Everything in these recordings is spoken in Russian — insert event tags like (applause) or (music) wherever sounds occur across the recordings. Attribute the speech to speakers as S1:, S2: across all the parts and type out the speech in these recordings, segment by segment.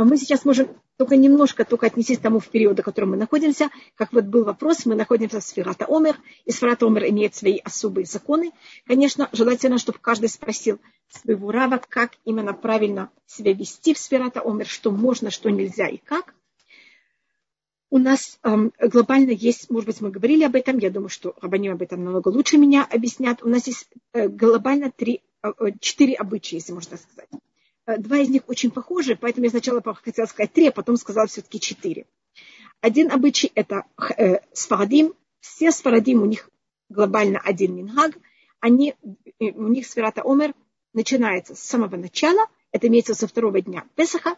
S1: А мы сейчас можем только немножко только отнестись к тому в период, в котором мы находимся. Как вот был вопрос, мы находимся в сферата Омер, и сферата Омер имеет свои особые законы. Конечно, желательно, чтобы каждый спросил своего рава, как именно правильно себя вести в сферата Омер, что можно, что нельзя и как. У нас эм, глобально есть, может быть, мы говорили об этом, я думаю, что Рабаним об этом намного лучше меня объяснят. У нас есть э, глобально три, э, э четыре обычая, если можно сказать. Э, два из них очень похожи, поэтому я сначала хотела сказать три, а потом сказала все-таки четыре. Один обычай – это э, сфарадим. Все сфарадим, у них глобально один мингаг. Они, э, у них сферата омер начинается с самого начала, это имеется со второго дня Песаха,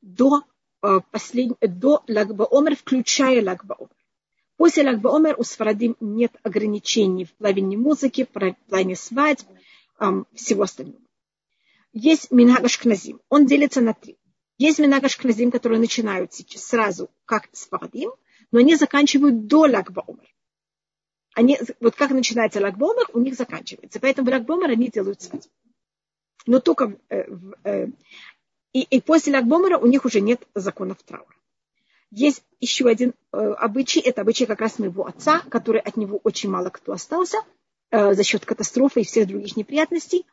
S1: до Э, послед... до Лагба Омер, включая Лагба Омер. После Лагба Омер у Сфарадим нет ограничений в плане музыки, в плане свадьб, всего остального. Есть Минагаш Кназим. Он делится на три. Есть Минагаш Кназим, которые начинают сейчас сразу, как Сфарадим, но они заканчивают до Лагба Омер. Они, вот как начинается Лагбомер, у них заканчивается. Поэтому в Лагбомер они делают свадьбу. Но только э, э, и, и после Лагбомера у них уже нет законов траура. Есть еще один э, обычай, это обычай как раз моего отца, который от него очень мало кто остался э, за счет катастрофы и всех других неприятностей.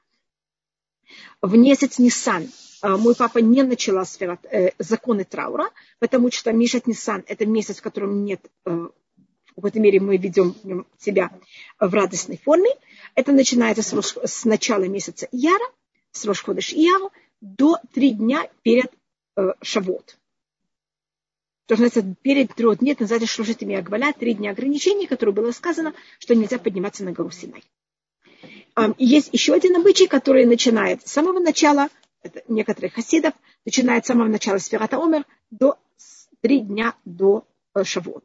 S1: В месяц Ниссан э, мой папа не начала сфера, э, законы траура, потому что месяц Ниссан – это месяц, в котором нет, э, в какой-то мере мы ведем себя в радостной форме. Это начинается с, с начала месяца Яра, с Рошходыш Ияра, до три дня перед э, Шавот. То, что называется, перед трех дней, это называется Шлушетами Агваля, три дня ограничений, которые было сказано, что нельзя подниматься на гору Синай. Есть еще один обычай, который начинает с самого начала, это некоторых хасидов, начинает с самого начала Сферата Омер до три дня до э, Шавот.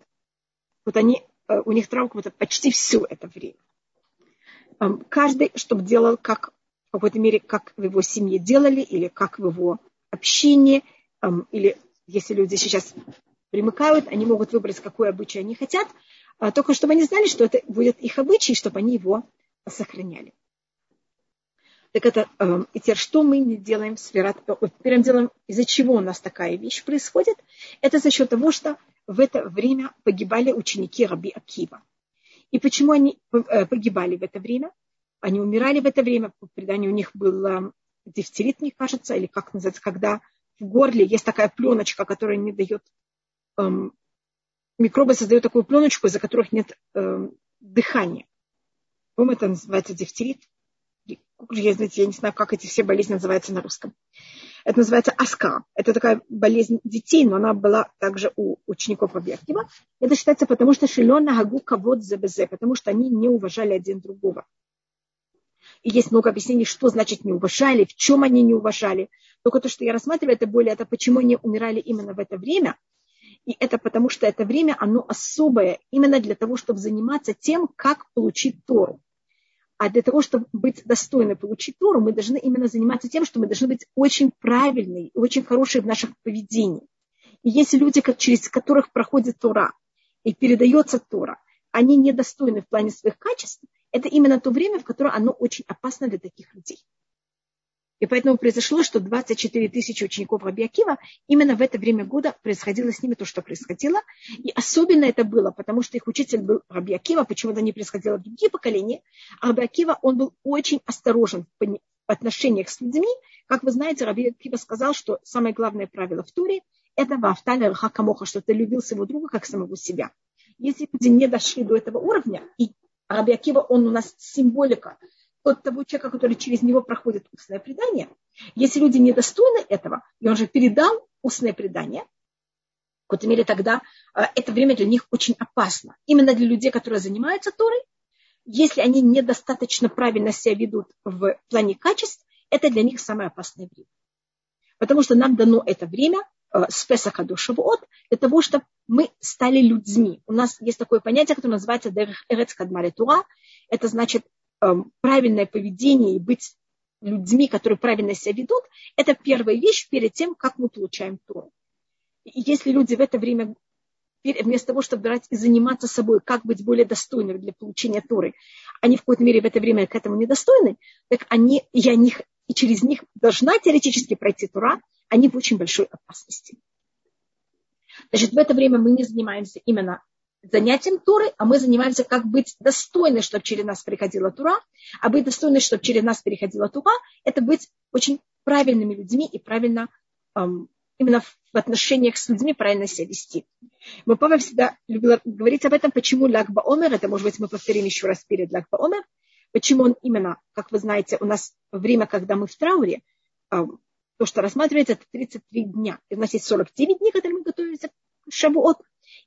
S1: Вот они, э, у них траур почти все это время. Каждый, чтобы делал, как в какой-то мере, как в его семье делали, или как в его общине, или если люди сейчас примыкают, они могут выбрать, какой обычай они хотят, а, только чтобы они знали, что это будет их обычай, чтобы они его сохраняли. Так это, и теперь, что мы не делаем в сферат, первым делом, из-за чего у нас такая вещь происходит, это за счет того, что в это время погибали ученики Раби Акива. И почему они э, погибали в это время? Они умирали в это время, по преданию у них был эм, дифтерит, мне кажется, или как называется, когда в горле есть такая пленочка, которая не дает, эм, микробы создают такую пленочку, из-за которых нет эм, дыхания. По-моему, это называется дифтерит. Я, знаете, я не знаю, как эти все болезни называются на русском. Это называется аска. Это такая болезнь детей, но она была также у учеников объектива. Это считается потому, что шилона гагу кавод забезе, потому что они не уважали один другого. И есть много объяснений, что значит не уважали, в чем они не уважали. Только то, что я рассматриваю, это более это, почему они умирали именно в это время. И это потому, что это время, оно особое именно для того, чтобы заниматься тем, как получить Тору. А для того, чтобы быть достойны получить Тору, мы должны именно заниматься тем, что мы должны быть очень правильные, очень хорошие в нашем поведении. И если люди, через которых проходит Тора и передается Тора, они недостойны в плане своих качеств, это именно то время, в которое оно очень опасно для таких людей. И поэтому произошло, что 24 тысячи учеников Раби Акива именно в это время года происходило с ними то, что происходило. И особенно это было, потому что их учитель был Раби Акива, почему-то не происходило в другие поколения. А Раби Акива, он был очень осторожен в отношениях с людьми. Как вы знаете, Раби Акива сказал, что самое главное правило в Туре – это вафталя рахакамоха, что ты любил своего друга как самого себя. Если люди не дошли до этого уровня и Раби Акива, он у нас символика от того человека, который через него проходит устное предание. Если люди недостойны этого, и он же передал устное предание, в какой-то мере тогда э, это время для них очень опасно. Именно для людей, которые занимаются Торой, если они недостаточно правильно себя ведут в плане качеств, это для них самое опасное время. Потому что нам дано это время Э, с Песаха до Шавуот, для того, чтобы мы стали людьми. У нас есть такое понятие, которое называется Кадмали Тура. Это значит правильное поведение и быть людьми, которые правильно себя ведут. Это первая вещь перед тем, как мы получаем Туру. И если люди в это время вместо того, чтобы брать и заниматься собой, как быть более достойными для получения Торы, они в какой-то мере в это время к этому недостойны, так они, я них, и через них должна теоретически пройти Тура, они в очень большой опасности. Значит, в это время мы не занимаемся именно занятием Туры, а мы занимаемся, как быть достойны, чтобы через нас приходила Тура. А быть достойны, чтобы через нас переходила Тура, это быть очень правильными людьми и правильно именно в отношениях с людьми правильно себя вести. Мы папа всегда любил говорить об этом, почему Лагба Омер, это, может быть, мы повторим еще раз перед Лагба Омер, почему он именно, как вы знаете, у нас время, когда мы в трауре, то, что рассматривается, это 33 дня. И у нас есть 49 дней, которые мы готовимся к Шабуот.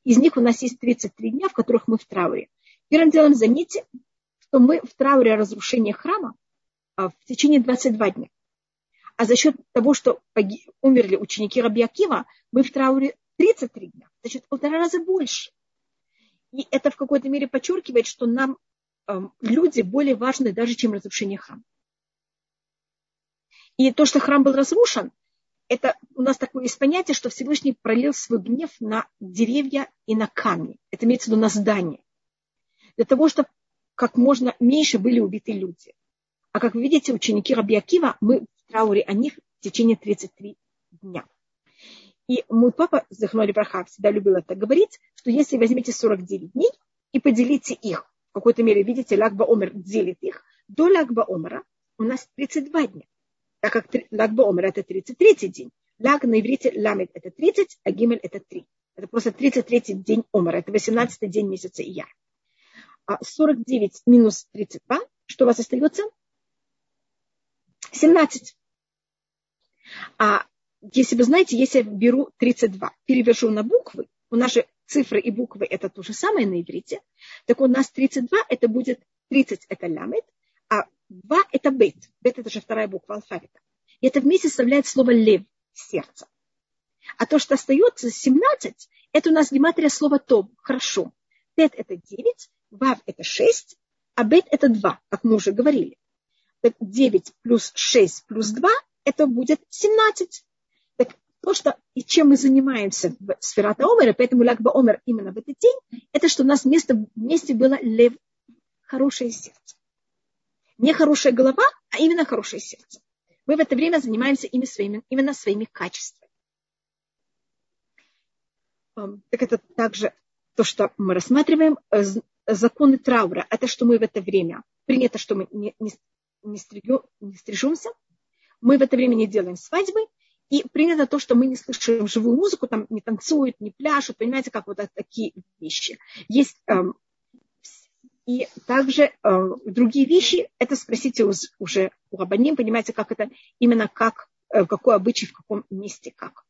S1: Из них у нас есть 33 дня, в которых мы в трауре. Первым делом заметьте, что мы в трауре разрушения храма а, в течение 22 дня. А за счет того, что умерли ученики Раби Акива, мы в трауре 33 дня. Значит, в полтора раза больше. И это в какой-то мере подчеркивает, что нам э, люди более важны даже, чем разрушение храма. И то, что храм был разрушен, это у нас такое есть понятие, что Всевышний пролил свой гнев на деревья и на камни. Это имеется в виду на здание. Для того, чтобы как можно меньше были убиты люди. А как вы видите, ученики Раби Акива, мы в трауре о них в течение 33 дня. И мой папа, Захнули Браха, всегда любил это говорить, что если возьмете 49 дней и поделите их, в какой-то мере, видите, Лагба Омер делит их, до Лагба Омера у нас 32 дня так как Лагба это 33 день. Лаг на иврите ламит это 30, а гимель это 3. Это просто 33 день Омера, это 18 день месяца Ияр. А 49 минус 32, что у вас остается? 17. А если вы знаете, если я беру 32, перевожу на буквы, у нас же цифры и буквы это то же самое на иврите, так у нас 32 это будет 30 это лямит, а Два – это бет. Бет – это же вторая буква алфавита. И это вместе составляет слово лев – сердце. А то, что остается 17, это у нас гематрия слова то – хорошо. Тет – это 9, вав – это 6, а бет – это 2, как мы уже говорили. Так 9 плюс 6 плюс 2 – это будет 17. Так то, что и чем мы занимаемся в сферата Омера, поэтому Лагба Омер именно в этот день, это что у нас вместе, вместе было лев, хорошее сердце. Не хорошая голова, а именно хорошее сердце. Мы в это время занимаемся ими своими, именно своими качествами. Так это также то, что мы рассматриваем. Э, законы траура – это что мы в это время, принято, что мы не, не, не, стригем, не стрижемся, мы в это время не делаем свадьбы, и принято то, что мы не слышим живую музыку, там не танцуют, не пляшут, понимаете, как вот такие вещи. Есть эм, и также э, другие вещи, это спросите уж, уже у Рабаним, понимаете, как это, именно как, э, какой обычай, в каком месте, как.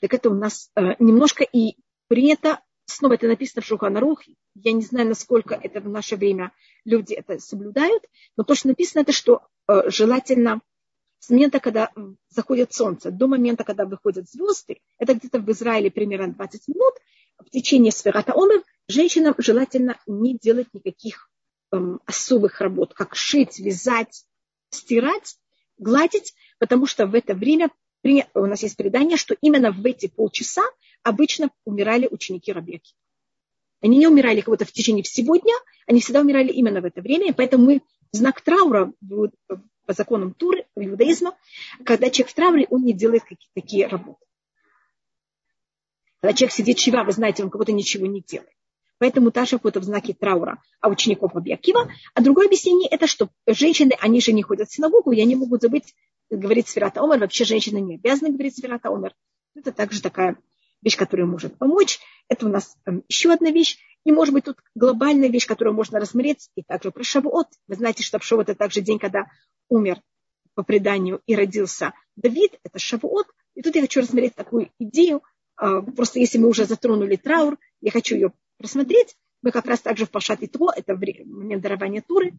S1: Так это у нас э, немножко и принято, снова это написано в Шуханарух, я не знаю, насколько это в наше время люди это соблюдают, но то, что написано, это что э, желательно с момента, когда заходит солнце, до момента, когда выходят звезды, это где-то в Израиле примерно 20 минут, в течение сферата омер женщинам желательно не делать никаких эм, особых работ, как шить, вязать, стирать, гладить, потому что в это время у нас есть предание, что именно в эти полчаса обычно умирали ученики Рабеки. Они не умирали кого-то в течение всего дня, они всегда умирали именно в это время, и поэтому мы знак траура по законам Туры, иудаизма, когда человек в трауре, он не делает какие-то такие работы. Когда человек сидит чива, вы знаете, он будто ничего не делает. Поэтому Таша это в знаке траура, а учеников Абьякива. А другое объяснение это, что женщины, они же не ходят в синагогу, и они могут забыть говорить Сферата Омер. Вообще женщины не обязаны говорить Сферата Омер. Это также такая вещь, которая может помочь. Это у нас эм, еще одна вещь. И может быть тут глобальная вещь, которую можно рассмотреть, и также про Шавуот. Вы знаете, что Шавуот это также день, когда умер по преданию и родился Давид, это Шавуот. И тут я хочу рассмотреть такую идею, а, просто если мы уже затронули траур, я хочу ее рассмотреть. Мы как раз также в Пашат Итво, это момент дарования Туры.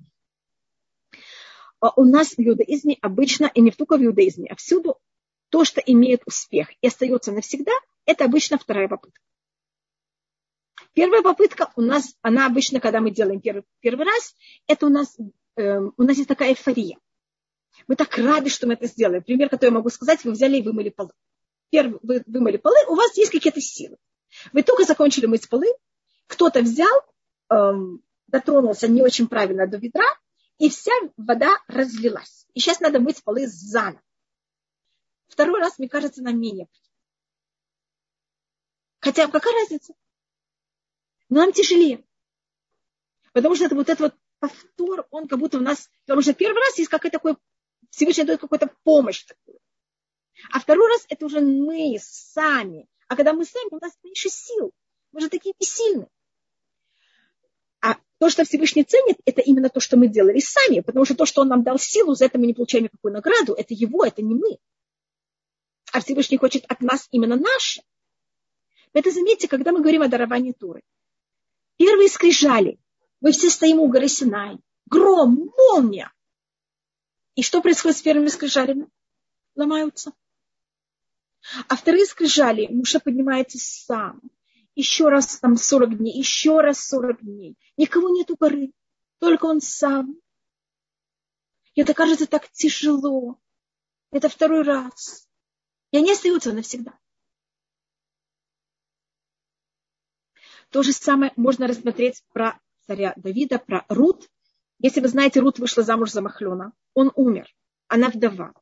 S1: А у нас в иудаизме обычно, и не только в иудаизме, а всюду, то, что имеет успех и остается навсегда, это обычно вторая попытка. Первая попытка у нас, она обычно, когда мы делаем первый, первый раз, это у нас, э, у нас есть такая эйфория. Мы так рады, что мы это сделали. Пример, который я могу сказать, вы взяли и вымыли полы. Первый, вы вымыли полы, у вас есть какие-то силы. Вы только закончили мыть полы, кто-то взял, эм, дотронулся не очень правильно до ведра, и вся вода разлилась. И сейчас надо мыть полы заново. Второй раз, мне кажется, нам менее. Хотя какая разница? Но нам тяжелее. Потому что это вот этот вот повтор, он как будто у нас, потому что первый раз есть какой-то такой, Всевышний дает какую-то помощь такую. А второй раз это уже мы сами. А когда мы сами, у нас меньше сил. Мы же такие бессильны. То, что Всевышний ценит, это именно то, что мы делали сами. Потому что то, что он нам дал силу, за это мы не получаем никакую награду. Это его, это не мы. А Всевышний хочет от нас именно наше. Это заметьте, когда мы говорим о даровании Туры. Первые скрижали. Мы все стоим у горы Синай. Гром, молния. И что происходит с первыми скрижалями? Ломаются. А вторые скрижали, Муша поднимается сам. Еще раз там 40 дней, еще раз 40 дней. Никого нет у горы, только он сам. И это кажется так тяжело. Это второй раз. И они остаются навсегда. То же самое можно рассмотреть про царя Давида, про Рут. Если вы знаете, Рут вышла замуж за Махлена. Он умер. Она вдова.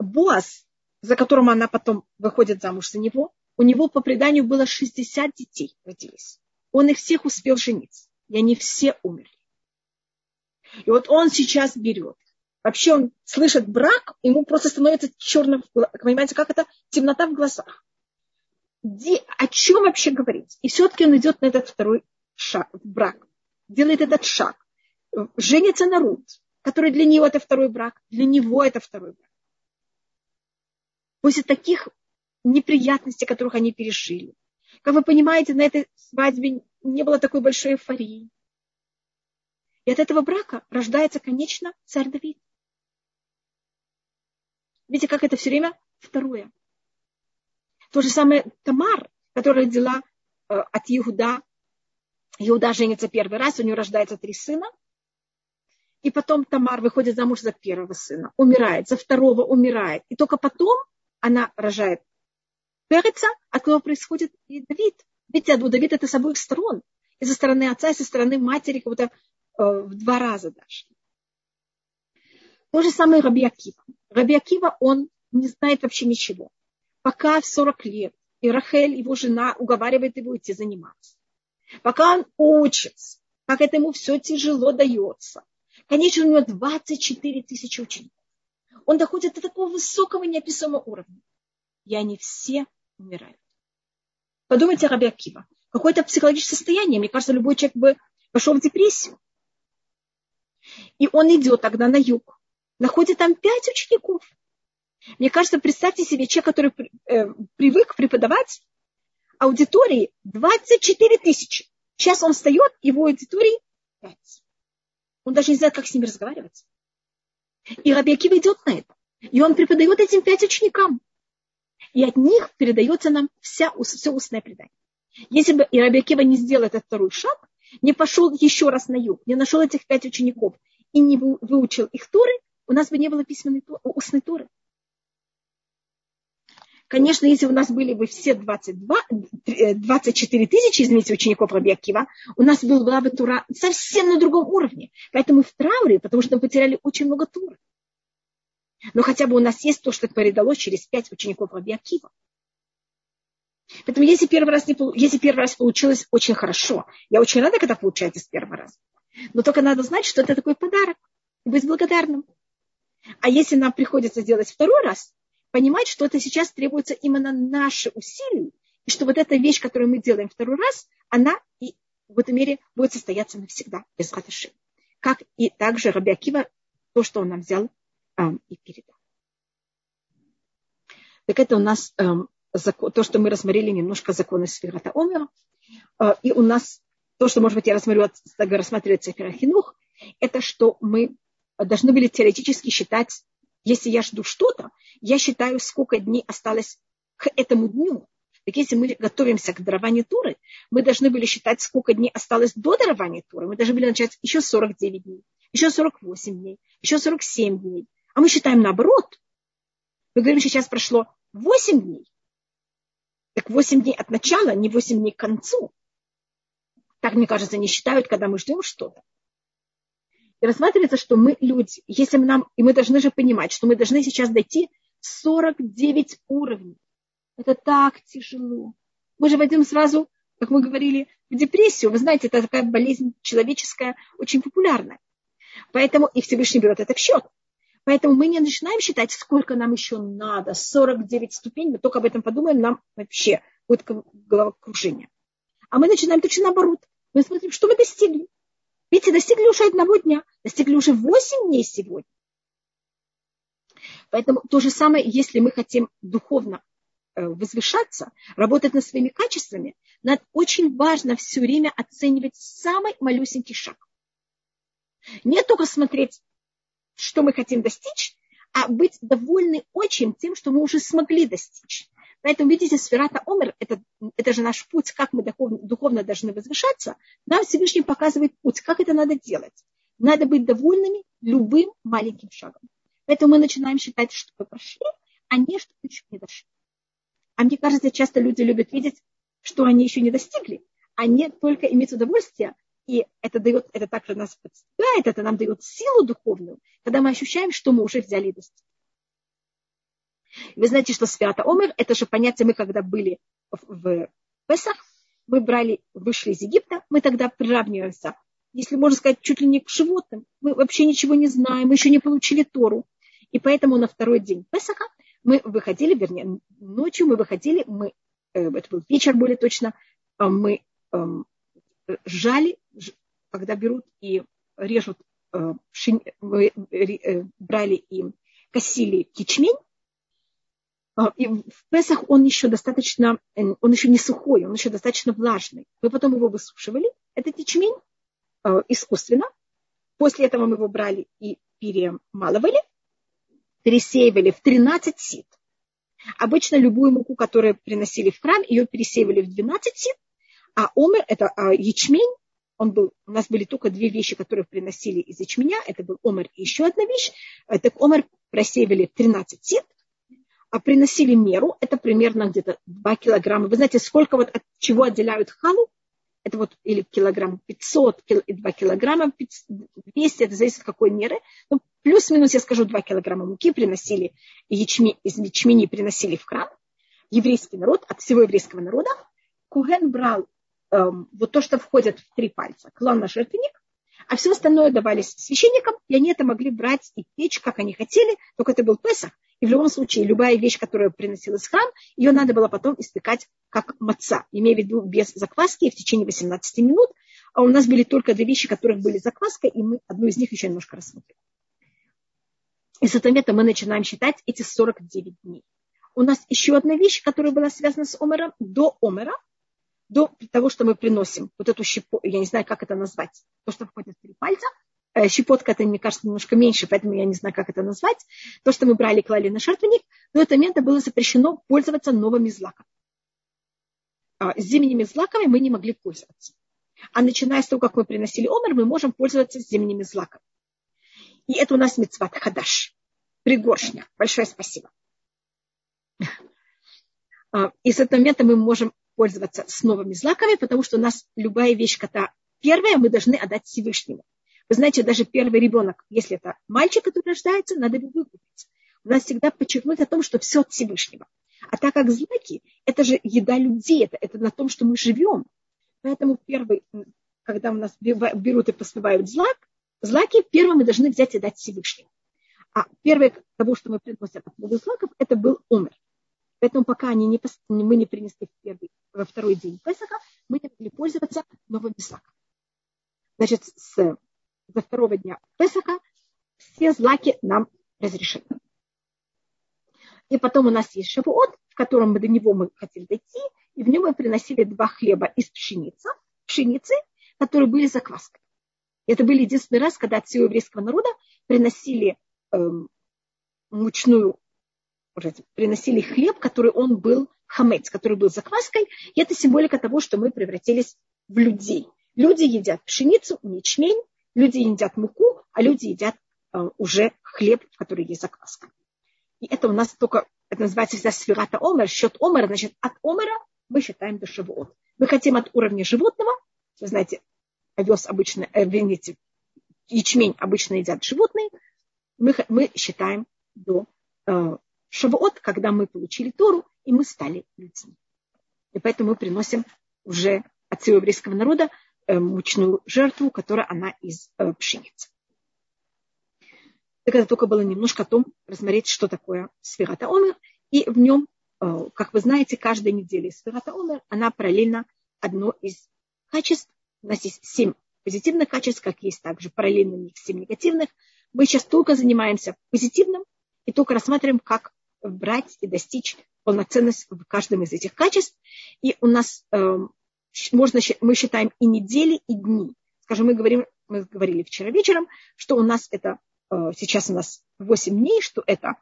S1: Боас за которым она потом выходит замуж за него, у него по преданию было 60 детей родились. Он их всех успел жениться. И они все умерли. И вот он сейчас берет. Вообще он слышит брак, ему просто становится черным, понимаете, как это темнота в глазах. Где, о чем вообще говорить? И все-таки он идет на этот второй шаг, брак. Делает этот шаг. Женится на Рут, который для него это второй брак, для него это второй брак после таких неприятностей, которых они пережили. Как вы понимаете, на этой свадьбе не было такой большой эйфории. И от этого брака рождается, конечно, царь Давид. Видите, как это все время второе. То же самое Тамар, которая родила э, от Иуда. Иуда женится первый раз, у нее рождается три сына. И потом Тамар выходит замуж за первого сына, умирает, за второго умирает. И только потом она рожает Переца, от кого происходит и Давид. Видите, у Давида это с обоих сторон. И со стороны отца, и со стороны матери, как будто э, в два раза даже. То же самое Раби Акива. Раби Акива, он не знает вообще ничего. Пока в 40 лет, и Рахель, его жена, уговаривает его идти заниматься. Пока он учится, как это ему все тяжело дается. Конечно, у него 24 тысячи учеников он доходит до такого высокого неописуемого уровня. И они все умирают. Подумайте о Раби. Какое-то психологическое состояние. Мне кажется, любой человек бы пошел в депрессию. И он идет тогда на юг. Находит там пять учеников. Мне кажется, представьте себе человек, который э, привык преподавать аудитории 24 тысячи. Сейчас он встает, его аудитории 5. Он даже не знает, как с ними разговаривать. И Раби Акива идет на это. И он преподает этим пять ученикам. И от них передается нам вся, все устное предание. Если бы и Раби Акива не сделал этот второй шаг, не пошел еще раз на юг, не нашел этих пять учеников и не выучил их туры, у нас бы не было письменной устной туры. Конечно, если у нас были бы все 22, 24 э, тысячи, извините, учеников Раби Акива, у нас была бы тура совсем на другом уровне. Поэтому в трауре, потому что мы потеряли очень много тур. Но хотя бы у нас есть то, что передалось через пять учеников Раби Акива. Поэтому если первый, раз не, если первый раз получилось очень хорошо, я очень рада, когда получается с первого раза. Но только надо знать, что это такой подарок. И быть благодарным. А если нам приходится сделать второй раз, понимать, что это сейчас требуется именно наши усилия, и что вот эта вещь, которую мы делаем второй раз, она и в этой мере будет состояться навсегда, без хаташи. Как и также Раби Акива, то, что он нам взял эм, и передал. Так это у нас эм, закон, то, что мы рассмотрели немножко законы Сферата Омера. Э, и у нас то, что, может быть, я рассмотрю, рассматриваю Цифера Хинух, это что мы должны были теоретически считать если я жду что-то, я считаю, сколько дней осталось к этому дню. Так если мы готовимся к дарованию Туры, мы должны были считать, сколько дней осталось до дарования Туры. Мы должны были начать еще 49 дней, еще 48 дней, еще 47 дней. А мы считаем наоборот. Мы говорим, сейчас прошло 8 дней. Так 8 дней от начала, не 8 дней к концу. Так, мне кажется, не считают, когда мы ждем что-то. И рассматривается, что мы люди, если мы нам, и мы должны же понимать, что мы должны сейчас дойти 49 уровней. Это так тяжело. Мы же войдем сразу, как мы говорили, в депрессию. Вы знаете, это такая болезнь человеческая, очень популярная. Поэтому и Всевышний берет это в счет. Поэтому мы не начинаем считать, сколько нам еще надо. 49 ступеней, мы только об этом подумаем, нам вообще будет головокружение. А мы начинаем точно наоборот. Мы смотрим, что мы достигли. Видите, достигли уже одного дня, достигли уже 8 дней сегодня. Поэтому то же самое, если мы хотим духовно э, возвышаться, работать над своими качествами, нам очень важно все время оценивать самый малюсенький шаг. Не только смотреть, что мы хотим достичь, а быть довольны очень тем, что мы уже смогли достичь. Поэтому, видите, сферата Омер, это, это же наш путь, как мы духовно, духовно должны возвышаться, нам Всевышний показывает путь, как это надо делать. Надо быть довольными любым маленьким шагом. Поэтому мы начинаем считать, что мы прошли, а не что еще не дошли. А мне кажется, часто люди любят видеть, что они еще не достигли, а не только иметь удовольствие. И это дает, это также нас подстигает, это нам дает силу духовную, когда мы ощущаем, что мы уже взяли и. Вы знаете, что свято Омер, это же понятие, мы когда были в Песах, мы брали, вышли из Египта, мы тогда приравниваемся, если можно сказать, чуть ли не к животным. Мы вообще ничего не знаем, мы еще не получили Тору. И поэтому на второй день Песаха мы выходили, вернее, ночью мы выходили, мы, э, это был вечер более точно, э, мы эм, жали, когда берут и режут, э, мы брали и косили ячмень, а, и в Песах он еще достаточно, э, он еще не сухой, он еще достаточно влажный. Мы потом его высушивали, этот ячмень, э, искусственно. После этого мы его брали и перемалывали, пересеивали в 13 сит. Обычно любую муку, которую приносили в храм, ее пересеивали в 12 сит, а омер, это а, ячмень, он был, у нас были только две вещи, которые приносили из ячменя, это был омер и еще одна вещь. Так омер просеивали в 13 сит, а приносили меру, это примерно где-то 2 килограмма. Вы знаете, сколько вот от чего отделяют халу? Это вот или килограмм 500, и 2 килограмма 200, это зависит от какой меры. Ну, плюс-минус, я скажу, 2 килограмма муки приносили, ячми, из ячмени приносили в храм. Еврейский народ, от всего еврейского народа. Куген брал вот то, что входит в три пальца, клон на жертвенник, а все остальное давались священникам, и они это могли брать и печь, как они хотели, только это был Песах, и в любом случае, любая вещь, которая приносилась в храм, ее надо было потом испекать как маца, имея в виду без закваски в течение 18 минут. А у нас были только две вещи, которых были закваской, и мы одну из них еще немножко рассмотрим. И с этого момента мы начинаем считать эти 49 дней. У нас еще одна вещь, которая была связана с Омером, до Омера, до того, что мы приносим вот эту щепу, я не знаю, как это назвать, то, что входит в три пальца – Э, щепотка это, мне кажется, немножко меньше, поэтому я не знаю, как это назвать. То, что мы брали, клали на жертвенник, до этого момента было запрещено пользоваться новыми злаками. А, зимними злаками мы не могли пользоваться. А начиная с того, как мы приносили омер, мы можем пользоваться зимними злаками. И это у нас мецват хадаш. Пригоршня. Большое спасибо. А, и с этого момента мы можем пользоваться с новыми злаками, потому что у нас любая вещь, когда первая, мы должны отдать Всевышнему. Вы знаете, даже первый ребенок, если это мальчик, который рождается, надо его выкупить. У нас всегда подчеркнуть о том, что все от Всевышнего. А так как злаки, это же еда людей, это, это на том, что мы живем. Поэтому первый, когда у нас берут и посылают злак, злаки, первым мы должны взять и дать Всевышнему. А первое того, что мы приносим от новых злаков, это был умер. Поэтому пока они не, мы не принесли первый, во второй день Песаха, мы не могли пользоваться новыми злаками. Значит, с до второго дня Песаха все злаки нам разрешены. И потом у нас есть шавуот, в котором мы до него мы хотели дойти, и в нем мы приносили два хлеба из пшеницы, пшеницы, которые были закваской. Это был единственный раз, когда от всего еврейского народа приносили эм, мучную, приносили хлеб, который он был хамец, который был закваской. И это символика того, что мы превратились в людей. Люди едят пшеницу, ячмень, Люди едят муку, а люди едят э, уже хлеб, который есть закваска. И это у нас только, это называется всегда сферата омер, счет омера, значит, от омера мы считаем до шавуот. Мы хотим от уровня животного, вы знаете, овес обычно, э, видите, ячмень обычно едят животные, мы, мы считаем до, э, Шавуот, когда мы получили Тору, и мы стали людьми. И поэтому мы приносим уже от всего еврейского народа э, мучную жертву, которая она из э, пшеницы. Так это только было немножко о том, рассмотреть, что такое сферата омер. И в нем, э, как вы знаете, каждая неделя сферата омер, она параллельно одно из качеств. У нас есть семь позитивных качеств, как есть также параллельно семь негативных. Мы сейчас только занимаемся позитивным и только рассматриваем, как брать и достичь полноценность в каждом из этих качеств. И у нас э, можно, мы считаем и недели, и дни. Скажем, мы, говорим, мы говорили вчера вечером, что у нас это, э, сейчас у нас 8 дней, что это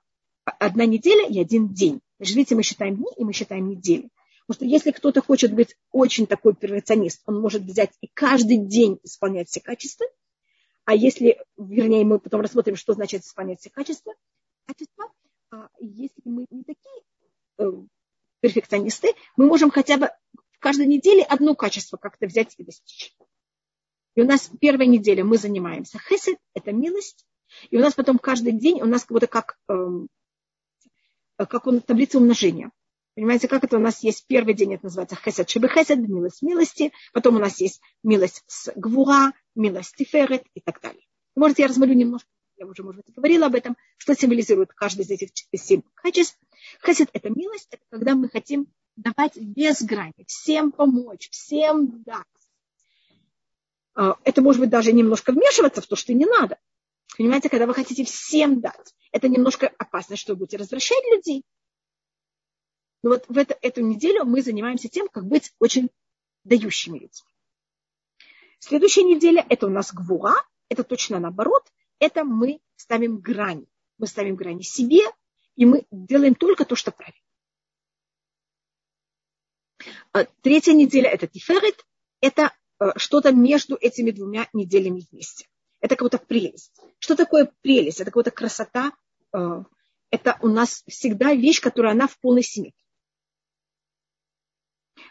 S1: одна неделя и один день. Значит, видите, мы считаем дни и мы считаем недели. Потому что если кто-то хочет быть очень такой перфекционист, он может взять и каждый день исполнять все качества. А если, вернее, мы потом рассмотрим, что значит исполнять все качества, а если мы не такие перфекционисты, мы можем хотя бы в каждой неделе одно качество как-то взять и достичь. И у нас первая неделя мы занимаемся хесед, это милость. И у нас потом каждый день у нас как будто как, эм, как он, таблица умножения. Понимаете, как это у нас есть первый день, это называется хесед шибы хесед, милость милости. Потом у нас есть милость с гвура, милость тиферет и так далее. Может, я размолю немножко, я уже, может быть, говорила об этом, что символизирует каждый из этих семь качеств. Хесед – это милость, это когда мы хотим давать без грани, всем помочь, всем дать. А, это может быть даже немножко вмешиваться в то, что не надо. Понимаете, когда вы хотите всем дать, это немножко опасно, что вы будете развращать людей. Но вот в это, эту неделю мы занимаемся тем, как быть очень дающими людьми. Следующая неделя – это у нас гвура, это точно наоборот, это мы ставим грани. Мы ставим грани себе, и мы делаем только то, что правильно. А третья неделя – это тиферет, это э, что-то между этими двумя неделями вместе. Это как будто прелесть. Что такое прелесть? Это как будто красота. Э, это у нас всегда вещь, которая она в полной симметрии.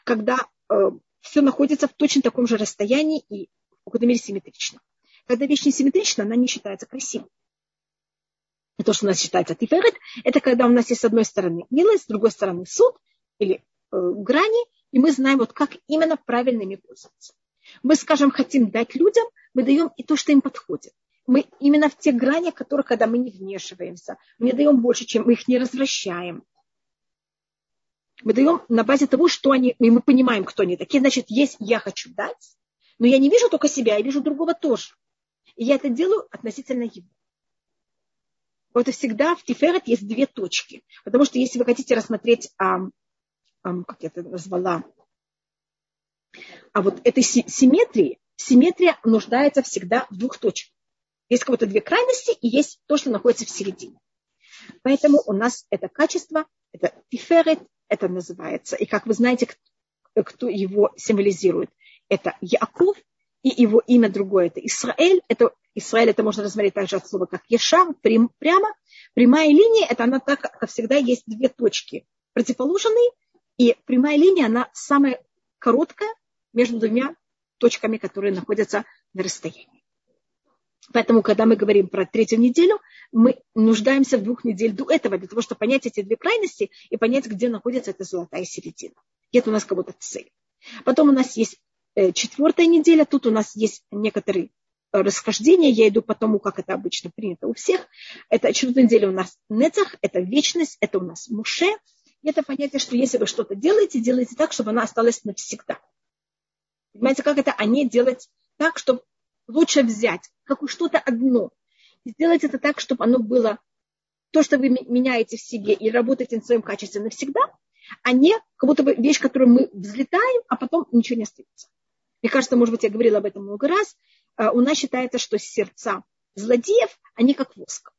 S1: Когда э, все находится в точно таком же расстоянии и в какой-то мере симметрично. Когда вещь не симметрична, она не считается красивой. И то, что у нас считается тиферет, это когда у нас есть с одной стороны милость, с другой стороны суд или э, грани, и мы знаем, вот как именно правильно ими пользоваться. Мы, скажем, хотим дать людям, мы даем и то, что им подходит. Мы именно в те грани, которых, когда мы не вмешиваемся, мы не даем больше, чем мы их не развращаем. Мы даем на базе того, что они, и мы понимаем, кто они такие. Значит, есть я хочу дать, но я не вижу только себя, я вижу другого тоже. И я это делаю относительно его. Вот всегда в Тиферет есть две точки. Потому что если вы хотите рассмотреть, а, а, как я это назвала, а вот этой симметрии, симметрия нуждается всегда в двух точках. Есть кого-то две крайности и есть то, что находится в середине. Поэтому у нас это качество, это тиферет, это называется. И как вы знаете, кто его символизирует, это Яков, и его имя другое это Израиль. Это, Израиль это можно рассмотреть также от слова как Ешав, прям, прямо. Прямая линия, это она так, как всегда, есть две точки противоположные, и прямая линия, она самая короткая между двумя точками, которые находятся на расстоянии. Поэтому, когда мы говорим про третью неделю, мы нуждаемся в двух недель до этого, для того, чтобы понять эти две крайности и понять, где находится эта золотая середина. Это у нас кого-то цель. Потом у нас есть четвертая неделя. Тут у нас есть некоторые э, расхождения. Я иду по тому, как это обычно принято у всех. Это четвертая неделя у нас нецах, это вечность, это у нас муше. И это понятие, что если вы что-то делаете, делайте так, чтобы она осталась навсегда. Понимаете, как это? А не делать так, чтобы лучше взять как что-то одно. И сделать это так, чтобы оно было то, что вы меняете в себе и работаете над своим качеством навсегда, а не как будто бы вещь, которую мы взлетаем, а потом ничего не остается. Мне кажется, может быть, я говорила об этом много раз. А, у нас считается, что сердца злодеев, они как воск.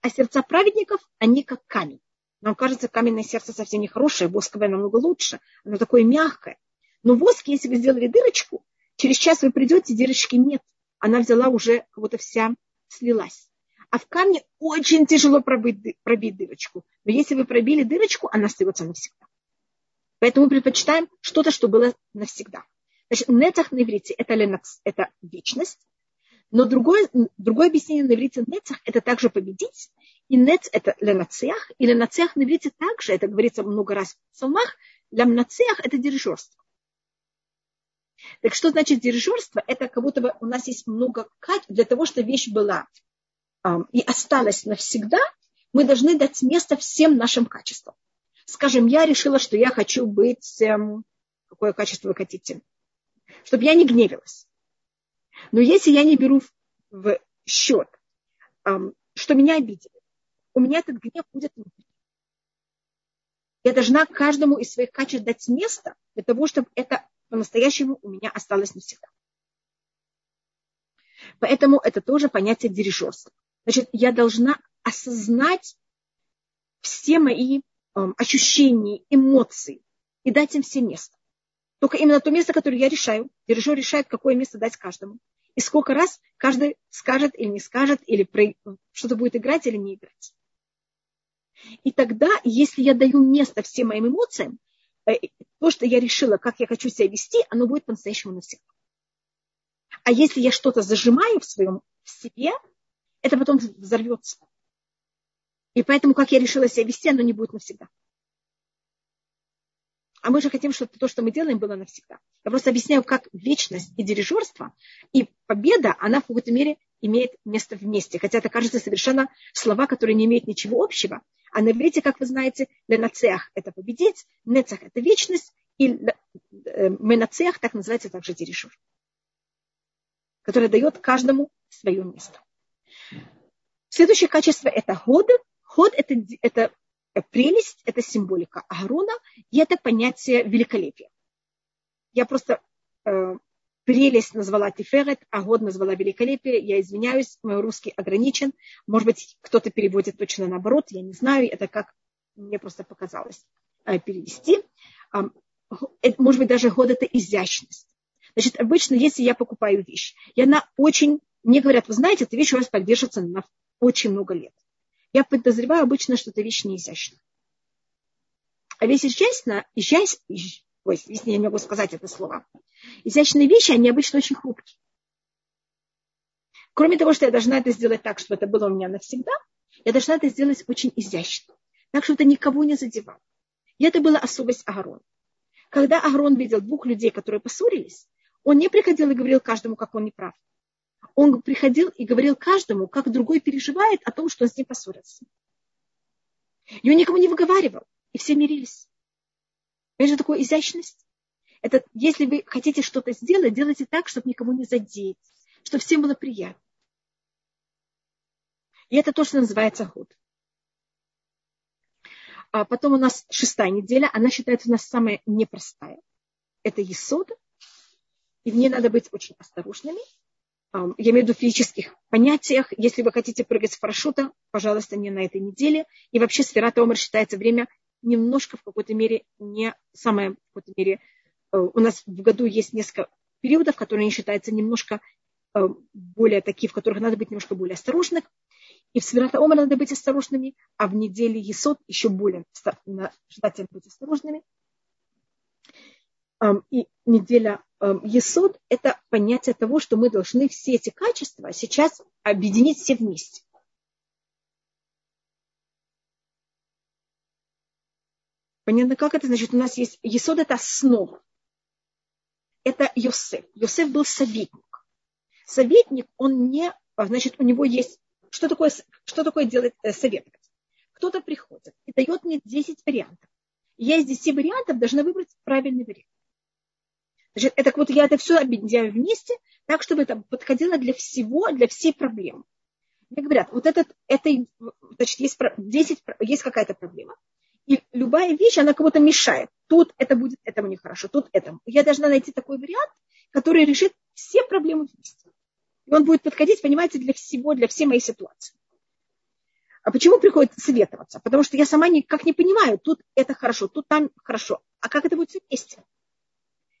S1: А сердца праведников, они как камень. Нам кажется, каменное сердце совсем не хорошее, восковое намного лучше. Оно такое мягкое. Но воск, если вы сделали дырочку, через час вы придете, дырочки нет. Она взяла уже, как будто вся слилась. А в камне очень тяжело пробить, пробить дырочку. Но если вы пробили дырочку, она остается навсегда. Поэтому мы предпочитаем что-то, что было навсегда. Значит, нецах на иврите это, ленакс, это вечность, но другое, другое объяснение на иврите нецах это также победить. И нец – это ленацех, и ленацех на иврите также, это говорится много раз в псалмах, ленацех – это дирижерство. Так что значит дирижерство? Это как будто бы у нас есть много качеств для того, чтобы вещь была эм, и осталась навсегда, мы должны дать место всем нашим качествам. Скажем, я решила, что я хочу быть... Эм, какое качество вы хотите? Чтобы я не гневилась. Но если я не беру в счет, что меня обидели, у меня этот гнев будет внутри. Я должна каждому из своих качеств дать место для того, чтобы это по-настоящему у меня осталось навсегда. Поэтому это тоже понятие дирижерства. Значит, я должна осознать все мои э, ощущения, эмоции и дать им все место. Только именно то место, которое я решаю. Дирижер решает, какое место дать каждому. И сколько раз каждый скажет или не скажет, или что-то будет играть или не играть. И тогда, если я даю место всем моим эмоциям, э, то, что я решила, как я хочу себя вести, оно будет по-настоящему навсегда. А если я что-то зажимаю в своем в себе, это потом взорвется. И поэтому, как я решила себя вести, оно не будет навсегда. А мы же хотим, чтобы то, что мы делаем, было навсегда. Я просто объясняю, как вечность и дирижерство, и победа, она в какой-то мере имеет место вместе. Хотя это кажется совершенно слова, которые не имеют ничего общего. А на иврите, как вы знаете, ленацеах – это победить, нецах – это вечность, и э, менацеах так называется также дирижер, который дает каждому свое место. Следующее качество – это ход. Ход – это, это прелесть, это символика Аарона, и это понятие великолепия. Я просто э, прелесть назвала Тиферет, а год назвала великолепие. Я извиняюсь, мой русский ограничен. Может быть, кто-то переводит точно наоборот, я не знаю. Это как мне просто показалось э, перевести. Э, может быть, даже год это изящность. Значит, обычно, если я покупаю вещь, и она очень... Мне говорят, вы знаете, эта вещь у вас поддержится на очень много лет. Я подозреваю обычно, что эта вещь не изящна. А вещь изящна, изящ, ой, если я не могу сказать это слово. Изящные вещи, они обычно очень хрупкие. Кроме того, что я должна это сделать так, чтобы это было у меня навсегда, я должна это сделать очень изящно, так, чтобы это никого не задевало. И это была особость Агарона. Когда Агарон видел двух людей, которые поссорились, он не приходил и говорил каждому, как он не прав он приходил и говорил каждому, как другой переживает о том, что он с ним поссорился. И он никому не выговаривал, и все мирились. Же такая изящность. Это, если вы хотите что-то сделать, делайте так, чтобы никому не задеть, чтобы всем было приятно. И это то, что называется ход. А потом у нас шестая неделя, она считается у нас самая непростая. Это есода, и в ней надо быть очень осторожными, я имею в виду физических понятиях. Если вы хотите прыгать с парашюта, пожалуйста, не на этой неделе. И вообще сфера Томар считается время немножко в какой-то мере не самое в какой-то мере. Э, у нас в году есть несколько периодов, которые считаются немножко э, более такие, в которых надо быть немножко более осторожным. И в Сферата Омар надо быть осторожными, а в неделе Есот еще более желательно быть осторожными. И неделя Есод – это понятие того, что мы должны все эти качества сейчас объединить все вместе. Понятно, как это значит? У нас есть Есод – это основа. Это Йосеф. Йосеф был советник. Советник, он не, значит, у него есть, что такое, что такое делать э, советовать? Кто-то приходит и дает мне 10 вариантов. Я из 10 вариантов должна выбрать правильный вариант. Значит, это вот я это все объединяю вместе, так, чтобы это подходило для всего, для всей проблемы. Мне говорят, вот этот, это, значит, есть 10, есть какая-то проблема. И любая вещь, она кого-то мешает. Тут это будет этому нехорошо, тут этому. Я должна найти такой вариант, который решит все проблемы вместе. И он будет подходить, понимаете, для всего, для всей моей ситуации. А почему приходит советоваться? Потому что я сама никак не понимаю, тут это хорошо, тут там хорошо. А как это будет вместе?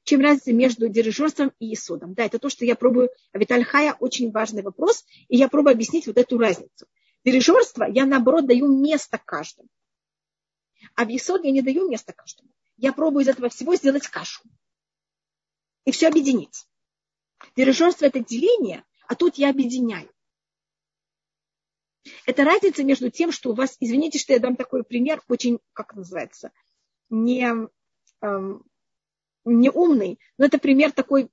S1: Чем разница между дирижерством и исодом. Да, это то, что я пробую. А Виталь Хая очень важный вопрос, и я пробую объяснить вот эту разницу. Дирижерство я, наоборот, даю место каждому. А в исод я не даю место каждому. Я пробую из этого всего сделать кашу. И все объединить. Дирижерство – это деление, а тут я объединяю. Это разница между тем, что у вас, извините, что я дам такой пример, очень, как называется, не, эм, не умный, но это пример такой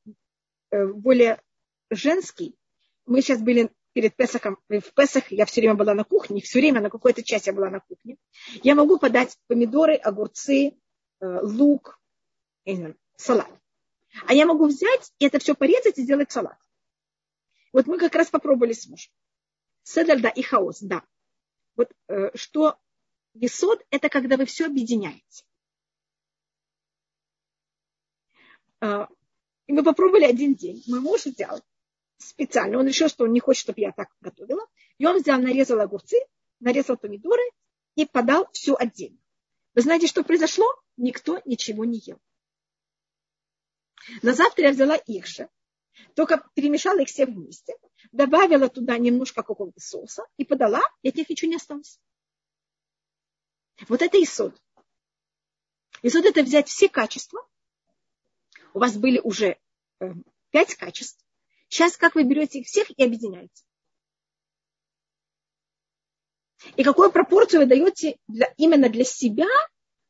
S1: э, более женский. Мы сейчас были перед Песохом, в Песах я все время была на кухне, все время на какой-то часть я была на кухне. Я могу подать помидоры, огурцы, э, лук, салат. А я могу взять и это все порезать и сделать салат. Вот мы как раз попробовали с мужем. Седер, да, и хаос, да. Вот э, что весод – это когда вы все объединяете. И мы попробовали один день. Мой муж сделал специально. Он решил, что он не хочет, чтобы я так готовила. И он взял, нарезал огурцы, нарезал помидоры и подал все отдельно. Вы знаете, что произошло? Никто ничего не ел. На завтра я взяла их же, только перемешала их все вместе, добавила туда немножко какого-то соуса и подала, и от них ничего не осталось. Вот это исод. Исод это взять все качества. У вас были уже э, пять качеств. Сейчас как вы берете их всех и объединяете. И какую пропорцию вы даете для, именно для себя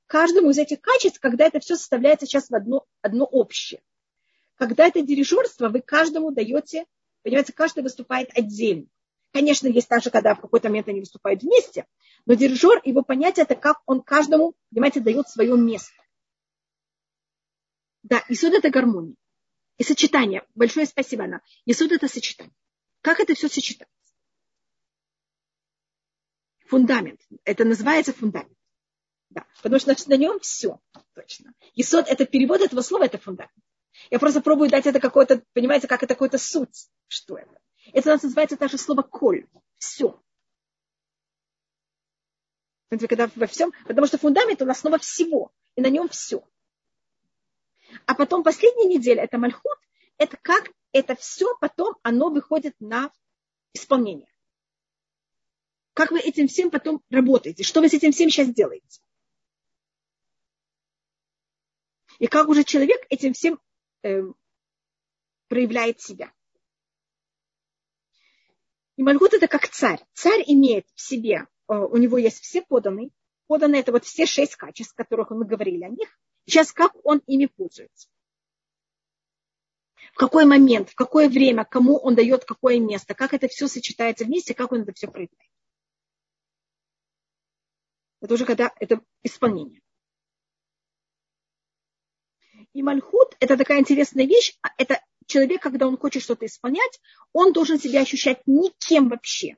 S1: каждому из этих качеств, когда это все составляется сейчас в одно, одно общее. Когда это дирижерство, вы каждому даете, понимаете, каждый выступает отдельно. Конечно, есть также, когда в какой-то момент они выступают вместе, но дирижер, его понятие, это как он каждому, понимаете, дает свое место. Да, и суд это гармония. И сочетание. Большое спасибо, Анна. И суд это сочетание. Как это все сочетается? Фундамент. Это называется фундамент. Да, потому что на нем все точно. Исод – это перевод этого слова, это фундамент. Я просто пробую дать это какое-то, понимаете, как это какой-то суть. Что это? Это у нас называется также слово коль. Все. Когда во всем, потому что фундамент у нас основа всего, и на нем все. А потом последняя неделя, это мальхут, это как это все потом, оно выходит на исполнение. Как вы этим всем потом работаете? Что вы с этим всем сейчас делаете? И как уже человек этим всем э, проявляет себя. И Мальгут это как царь. Царь имеет в себе, э, у него есть все поданные. Поданные это вот все шесть качеств, которых мы говорили о них. Сейчас как он ими пользуется. В какой момент, в какое время, кому он дает какое место, как это все сочетается вместе, как он это все проявляет. Это уже когда это исполнение. И мальхут – это такая интересная вещь. А это человек, когда он хочет что-то исполнять, он должен себя ощущать никем вообще.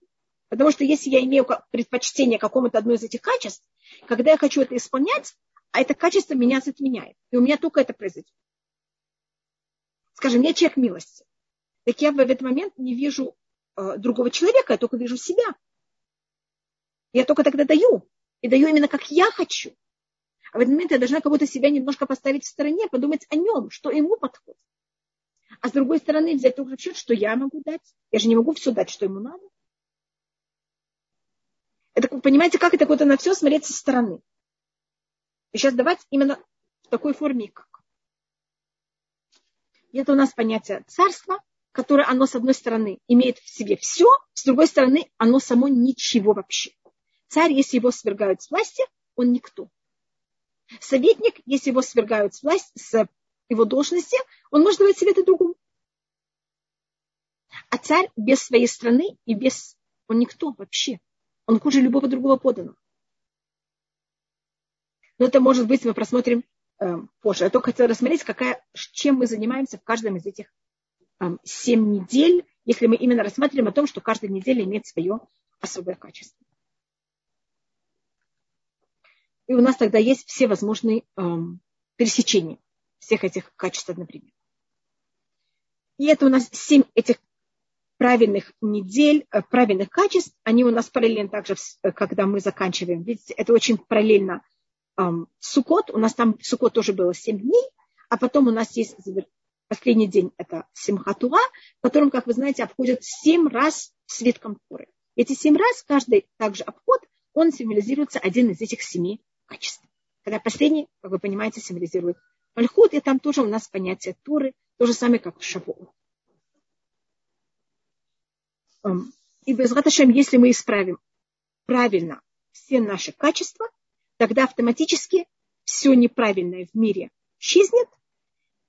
S1: Потому что если я имею предпочтение какому-то одной из этих качеств, когда я хочу это исполнять, а это качество меня затменяет. И у меня только это произойдет. Скажем, я человек милости. Так я в этот момент не вижу э, другого человека, я только вижу себя. Я только тогда даю. И даю именно как я хочу. А в этот момент я должна как будто себя немножко поставить в стороне, подумать о нем, что ему подходит. А с другой стороны взять только счет, что я могу дать. Я же не могу все дать, что ему надо. Это, понимаете, как это вот на все смотреть со стороны. И сейчас давать именно в такой форме, как. Это у нас понятие царства, которое оно, с одной стороны, имеет в себе все, с другой стороны, оно само ничего вообще. Царь, если его свергают с власти, он никто. Советник, если его свергают с власти, с его должности, он может давать советы другому. А царь без своей страны и без... Он никто вообще. Он хуже любого другого поданного. Но это может быть, мы просмотрим э, позже. Я только хотела рассмотреть, какая, чем мы занимаемся в каждом из этих э, недель, если мы именно рассматриваем о том, что каждая неделя имеет свое особое качество. И у нас тогда есть все возможные эм, пересечения всех этих качеств одновременно. И это у нас семь этих правильных недель, э, правильных качеств. Они у нас параллельно также, э, когда мы заканчиваем. Видите, это очень параллельно Сукот. У нас там Сукот тоже было семь дней, а потом у нас есть последний день, это Симхатуа, в котором, как вы знаете, обходят семь раз свитком Торы. Эти семь раз, каждый также обход, он символизируется один из этих семи качеств. Когда последний, как вы понимаете, символизирует Мальхут, и там тоже у нас понятие Туры, то же самое, как Шавуот. Эм, И без Раташем, если мы исправим правильно все наши качества, тогда автоматически все неправильное в мире исчезнет.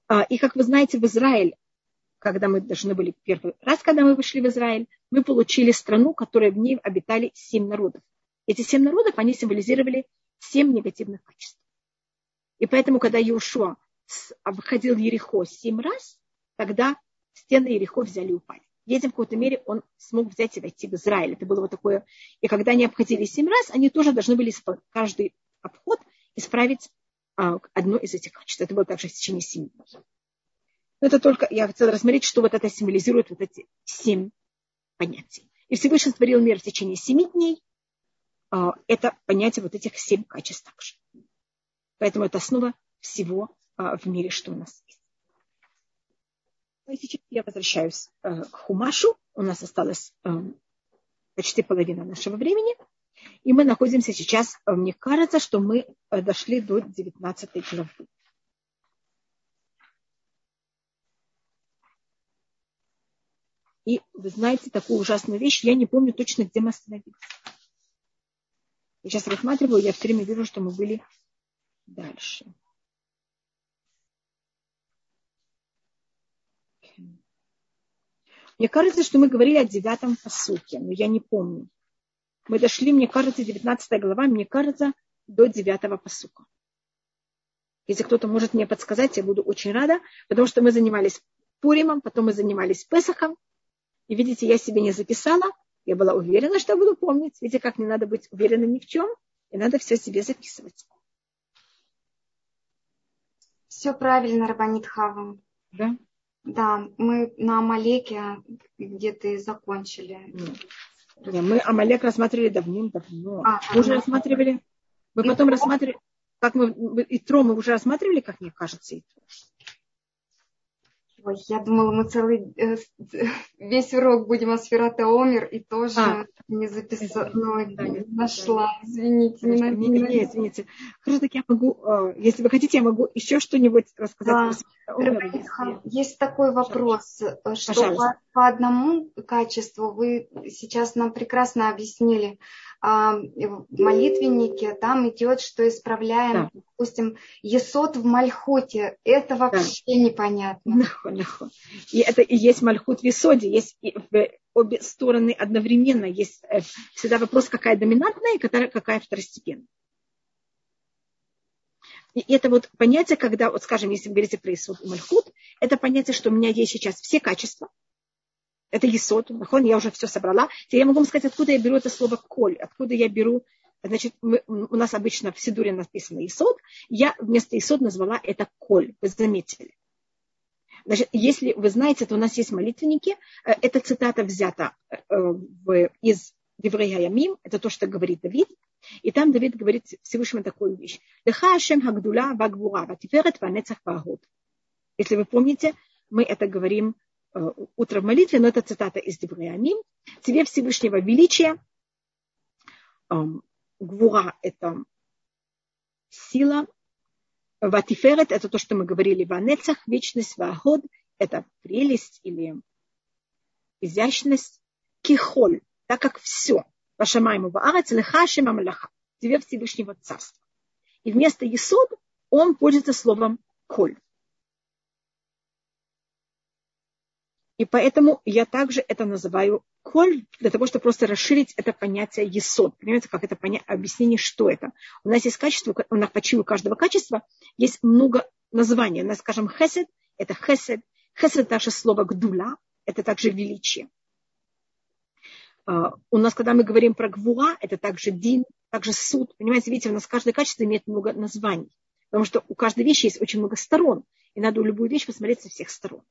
S1: А, и как вы знаете, в Израиль, когда мы должны были первый раз, когда мы вышли в Израиль, мы получили страну, которая в ней обитали семь народов. Эти семь народов, они символизировали семь негативных качеств. И поэтому, когда Иошуа обходил Ерехо семь раз, тогда стены Ерехо взяли и упали. Этим в какой-то мере он смог взять и войти в Израиль. Это было вот такое. И когда они обходили семь раз, они тоже должны были каждый обход исправить а, одно из этих качеств. Это было также в течение семи дней. Но это только, я хотела рассмотреть, что вот это символизирует вот эти семь понятий. И Всевышний створил мир в течение семи дней. А, это понятие вот этих семь качеств также. Поэтому это основа всего а, в мире, что у нас есть. Ну сейчас я возвращаюсь э, к Хумашу. У нас осталось э, почти половина нашего времени. И мы находимся сейчас, э, мне кажется, что мы дошли до 19 главы. И вы знаете такую ужасную вещь, я не помню точно, где мы остановились. Я сейчас рассматриваю, я все время вижу, что мы были дальше. Мне кажется, что мы говорили о девятом посуке, но я не помню. Мы дошли, мне кажется, 19 глава, мне кажется, до девятого посука. Если кто-то может мне подсказать, я буду очень рада, потому что мы занимались Пуримом, потом мы занимались Песохом. И видите, я себе не записала. Я была уверена, что буду помнить. Видите, как не надо быть уверенным ни в чем. И надо все себе записывать.
S2: Все правильно, Рабанит Хава.
S1: Да?
S2: Да, мы на Амалеке где-то и закончили.
S1: Нет, мы Амалек рассматривали давным-давно. А, мы уже рассматривали. Мы и потом рассматривали, как мы, и Тро мы уже рассматривали, как мне кажется, и Тро.
S2: Ой, я думала, мы целый э, весь урок будем о Сферата Омер и тоже а, не записала, но да, не нашла. Извините,
S1: не, не, не, не, извините. Хорошо, так я могу, э, если вы хотите, я могу еще что-нибудь рассказать. Да.
S2: Омер, есть такой вопрос, э, что по, по одному качеству вы сейчас нам прекрасно объяснили. А, в молитвеннике там идет, что исправляем, да. Допустим, есот в мальхуте. Это вообще да. непонятно. (laughs)
S1: Легко, легко. И это и есть мальхут в есоде, есть в обе стороны одновременно. Есть э, всегда вопрос, какая доминантная и какая второстепенная. И это вот понятие, когда, вот скажем, если вы говорите про Исуд и Мальхут, это понятие, что у меня есть сейчас все качества, это Есот, я уже все собрала. Теперь я могу вам сказать, откуда я беру это слово коль, откуда я беру, значит, мы, у нас обычно в Сидуре написано Есот, я вместо Есот назвала это коль, вы заметили. Значит, если вы знаете, то у нас есть молитвенники, э, эта цитата взята э, из Еврея Ямим, это то, что говорит Давид, и там Давид говорит Всевышнему такую вещь. Леха Ашем Хагдула Вагбура, Ватиферет Ванецах Вагод. Если вы помните, мы это говорим Э, утро в молитве, но это цитата из Девреамим. Тебе Всевышнего величия. Гвура – это сила. Ватиферет – это то, что мы говорили в Анецах, вечность, вагод – это прелесть или изящность. Кихоль, так как все. Вашамайму ваарец, лехашем амалаха. Тебе Всевышнего царства. И вместо Есуд он пользуется словом коль. И поэтому я также это называю коль, для того, чтобы просто расширить это понятие есод. Понимаете, как это понятие, объяснение, что это. У нас есть качество, у нас почти у каждого качества есть много названий. У нас, скажем, хесед – это хесед. Хесед – также слово гдула, это также величие. Uh, у нас, когда мы говорим про гвуа, это также дин, также суд. Понимаете, видите, у нас каждое качество имеет много названий. Потому что у каждой вещи есть очень много сторон. И надо любую вещь посмотреть со всех сторон.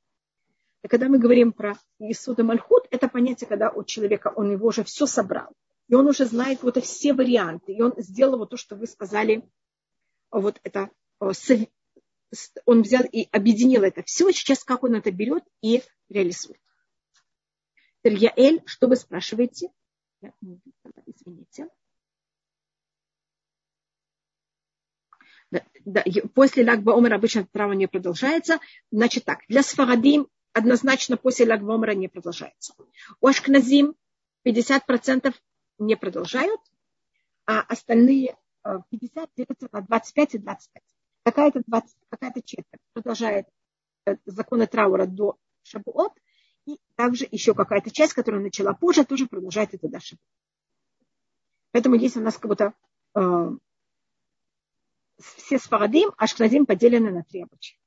S1: И когда мы говорим про Исуда Мальхут, это понятие, когда у человека, он его уже все собрал. И он уже знает вот все варианты. И он сделал вот то, что вы сказали, вот это, он взял и объединил это все. Сейчас как он это берет и реализует. Яэль, что вы спрашиваете? Извините. Да, да, после Лагба Омер обычно право не продолжается. Значит так, для Сфарадим однозначно после Лагвомра не продолжается. У Ашкназим 50% не продолжают, а остальные 50 делятся на 25 и 25. Какая-то, 20, какая-то четверть продолжает э, законы траура до Шабуот, и также еще какая-то часть, которая начала позже, тоже продолжает это до Шабуот. Поэтому есть у нас как будто э, все сфарадим, ашкназим поделены на три обычая.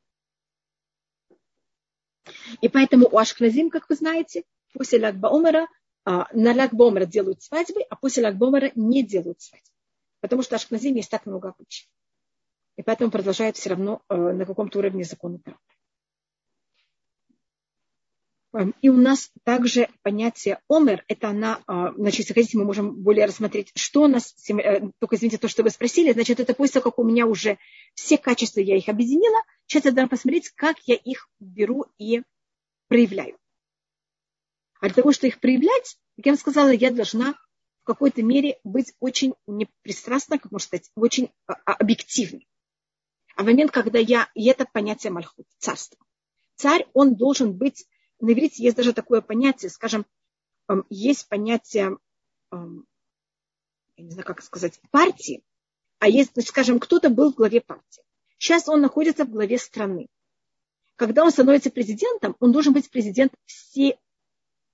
S1: И поэтому у ашкназим, как вы знаете, после Лагбаумера, а, на Лагбаумера делают свадьбы, а после Лагбаумера не делают свадьбы. Потому что ашкназим есть так много обычаев. И поэтому продолжают все равно э, на каком-то уровне закона права. Эм, и у нас также понятие омер, это она, а, значит, если хотите, мы можем более рассмотреть, что у нас, э, только извините, то, что вы спросили, значит, это после как у меня уже все качества, я их объединила, сейчас я должна посмотреть, как я их беру и проявляю. А для того, чтобы их проявлять, как я вам сказала, я должна в какой-то мере быть очень непристрастна, как можно сказать, очень а, а, объективной. А в момент, когда я, и это понятие мальхут, царство. Царь, он должен быть на иврите есть даже такое понятие, скажем, эм, есть понятие, эм, я не знаю, как сказать, партии, а есть, скажем, кто-то был в главе партии. Сейчас он находится в главе страны. Когда он становится президентом, он должен быть президент все,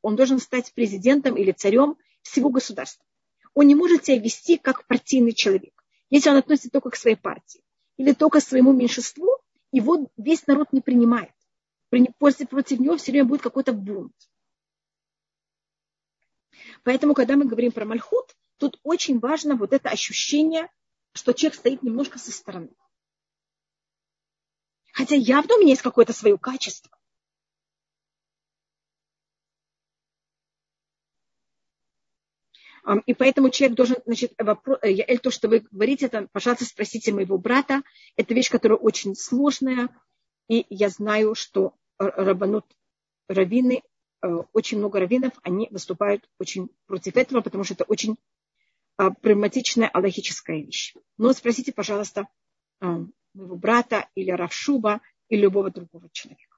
S1: он должен стать президентом или царем всего государства. Он не может себя вести как партийный человек. Если он относится только к своей партии или только к своему меньшинству, его весь народ не принимает после, против него все время будет какой-то бунт. Поэтому, когда мы говорим про мальхут, тут очень важно вот это ощущение, что человек стоит немножко со стороны. Хотя явно у меня есть какое-то свое качество. И поэтому человек должен, значит, вопрос, э, то, что вы говорите, это, пожалуйста, спросите моего брата. Это вещь, которая очень сложная. И я знаю, что рабанут, раввины, э, очень много раввинов, они выступают очень против этого, потому что это очень а, прагматичная аллахическая вещь. Но спросите, пожалуйста, а, моего брата или Равшуба или любого другого человека.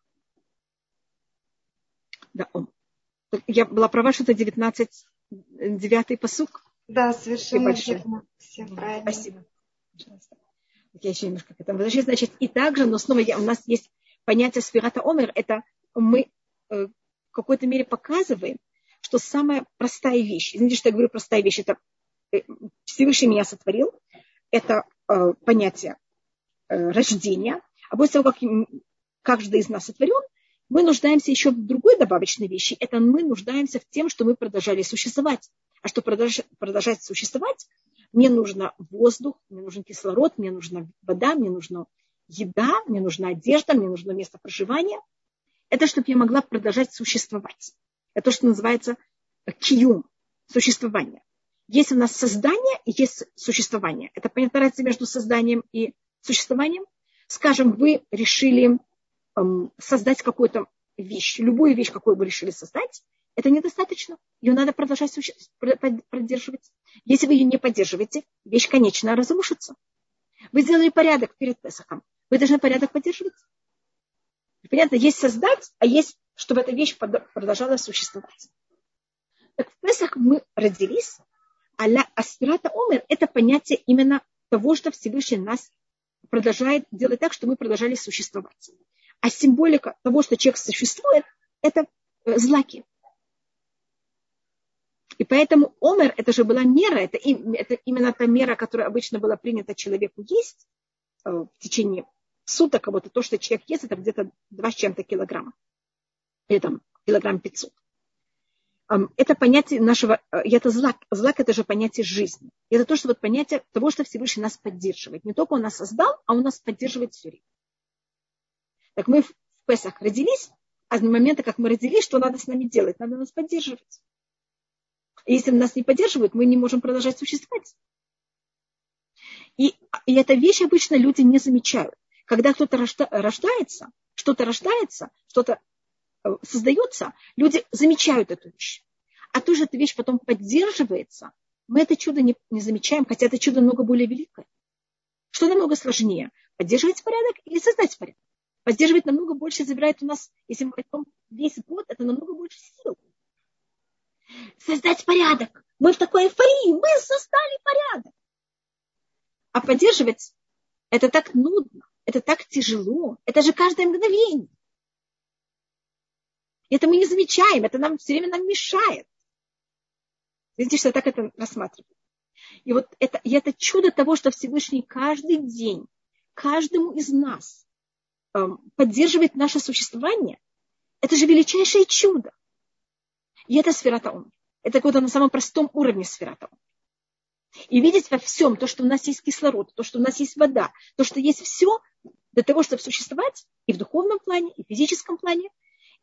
S1: Да, он. Я была права, что это 19, 9 посук?
S2: Да, совершенно верно. Все правильно.
S1: Спасибо. Пожалуйста. Я еще немножко к этому возвращаюсь. Значит, и также, но снова я, у нас есть понятие сферата омер, это мы э, в какой-то мере показываем, что самая простая вещь, извините, что я говорю простая вещь, это э, Всевышний меня сотворил, это э, понятие рождения, а после того, как каждый из нас сотворен, мы нуждаемся еще в другой добавочной вещи. Это мы нуждаемся в тем, что мы продолжали существовать. А чтобы продолжать, продолжать существовать, мне нужно воздух, мне нужен кислород, мне нужна вода, мне нужно еда, мне нужна одежда, мне нужно место проживания. Это чтобы я могла продолжать существовать. Это то, что называется киюм, существование. Есть у нас создание и есть существование. Это понятная разница между созданием и существованием. Скажем, вы решили эм, создать какую-то вещь, любую вещь, какую вы решили создать, это недостаточно. Ее надо продолжать суще... поддерживать. Если вы ее не поддерживаете, вещь, конечно, разрушится. Вы сделали порядок перед Песохом вы должны порядок поддерживать. Понятно, есть создать, а есть, чтобы эта вещь продолжала существовать. Так в Песах мы родились, а ля аспирата умер – это понятие именно того, что Всевышний нас продолжает делать так, что мы продолжали существовать. А символика того, что человек существует, это э, злаки. И поэтому омер, это же была мера, это, это именно та мера, которая обычно была принята человеку есть э, в течение суток, вот то, что человек ест, это где-то 2 с чем-то килограмма. Или там килограмм 500. Это понятие нашего, э, это злак. Злак это же понятие жизни. Это то, что вот понятие того, что Всевышний нас поддерживает. Не только он нас создал, а он нас поддерживает все время. Так мы в Песах родились, а с момента, как мы родились, что надо с нами делать? Надо нас поддерживать. И если нас не поддерживают, мы не можем продолжать существовать. И, и эта вещь обычно люди не замечают. Когда кто-то рождается, что-то рождается, что-то э, создается, люди замечают эту вещь. А то же эта вещь потом поддерживается, мы это чудо не, не замечаем, хотя это чудо много более великое. Что намного сложнее? Поддерживать порядок или создать порядок? Поддерживать намного больше забирает у нас, если мы возьмем весь год, это намного больше сил. создать порядок. Мы в такой эйфории, мы создали порядок. А поддерживать это так нудно, это так тяжело, это же каждое мгновение. Это мы не замечаем, это нам все время нам мешает. Видите, что я так это рассматриваю. И вот это, и это чудо того, что Всевышний каждый день, каждому из нас эм, поддерживает наше существование, это же величайшее чудо. И это сферата ум. Это вот на самом простом уровне сферата ум. И видеть во всем то, что у нас есть кислород, то, что у нас есть вода, то, что есть все для того, чтобы существовать и в духовном плане, и в физическом плане,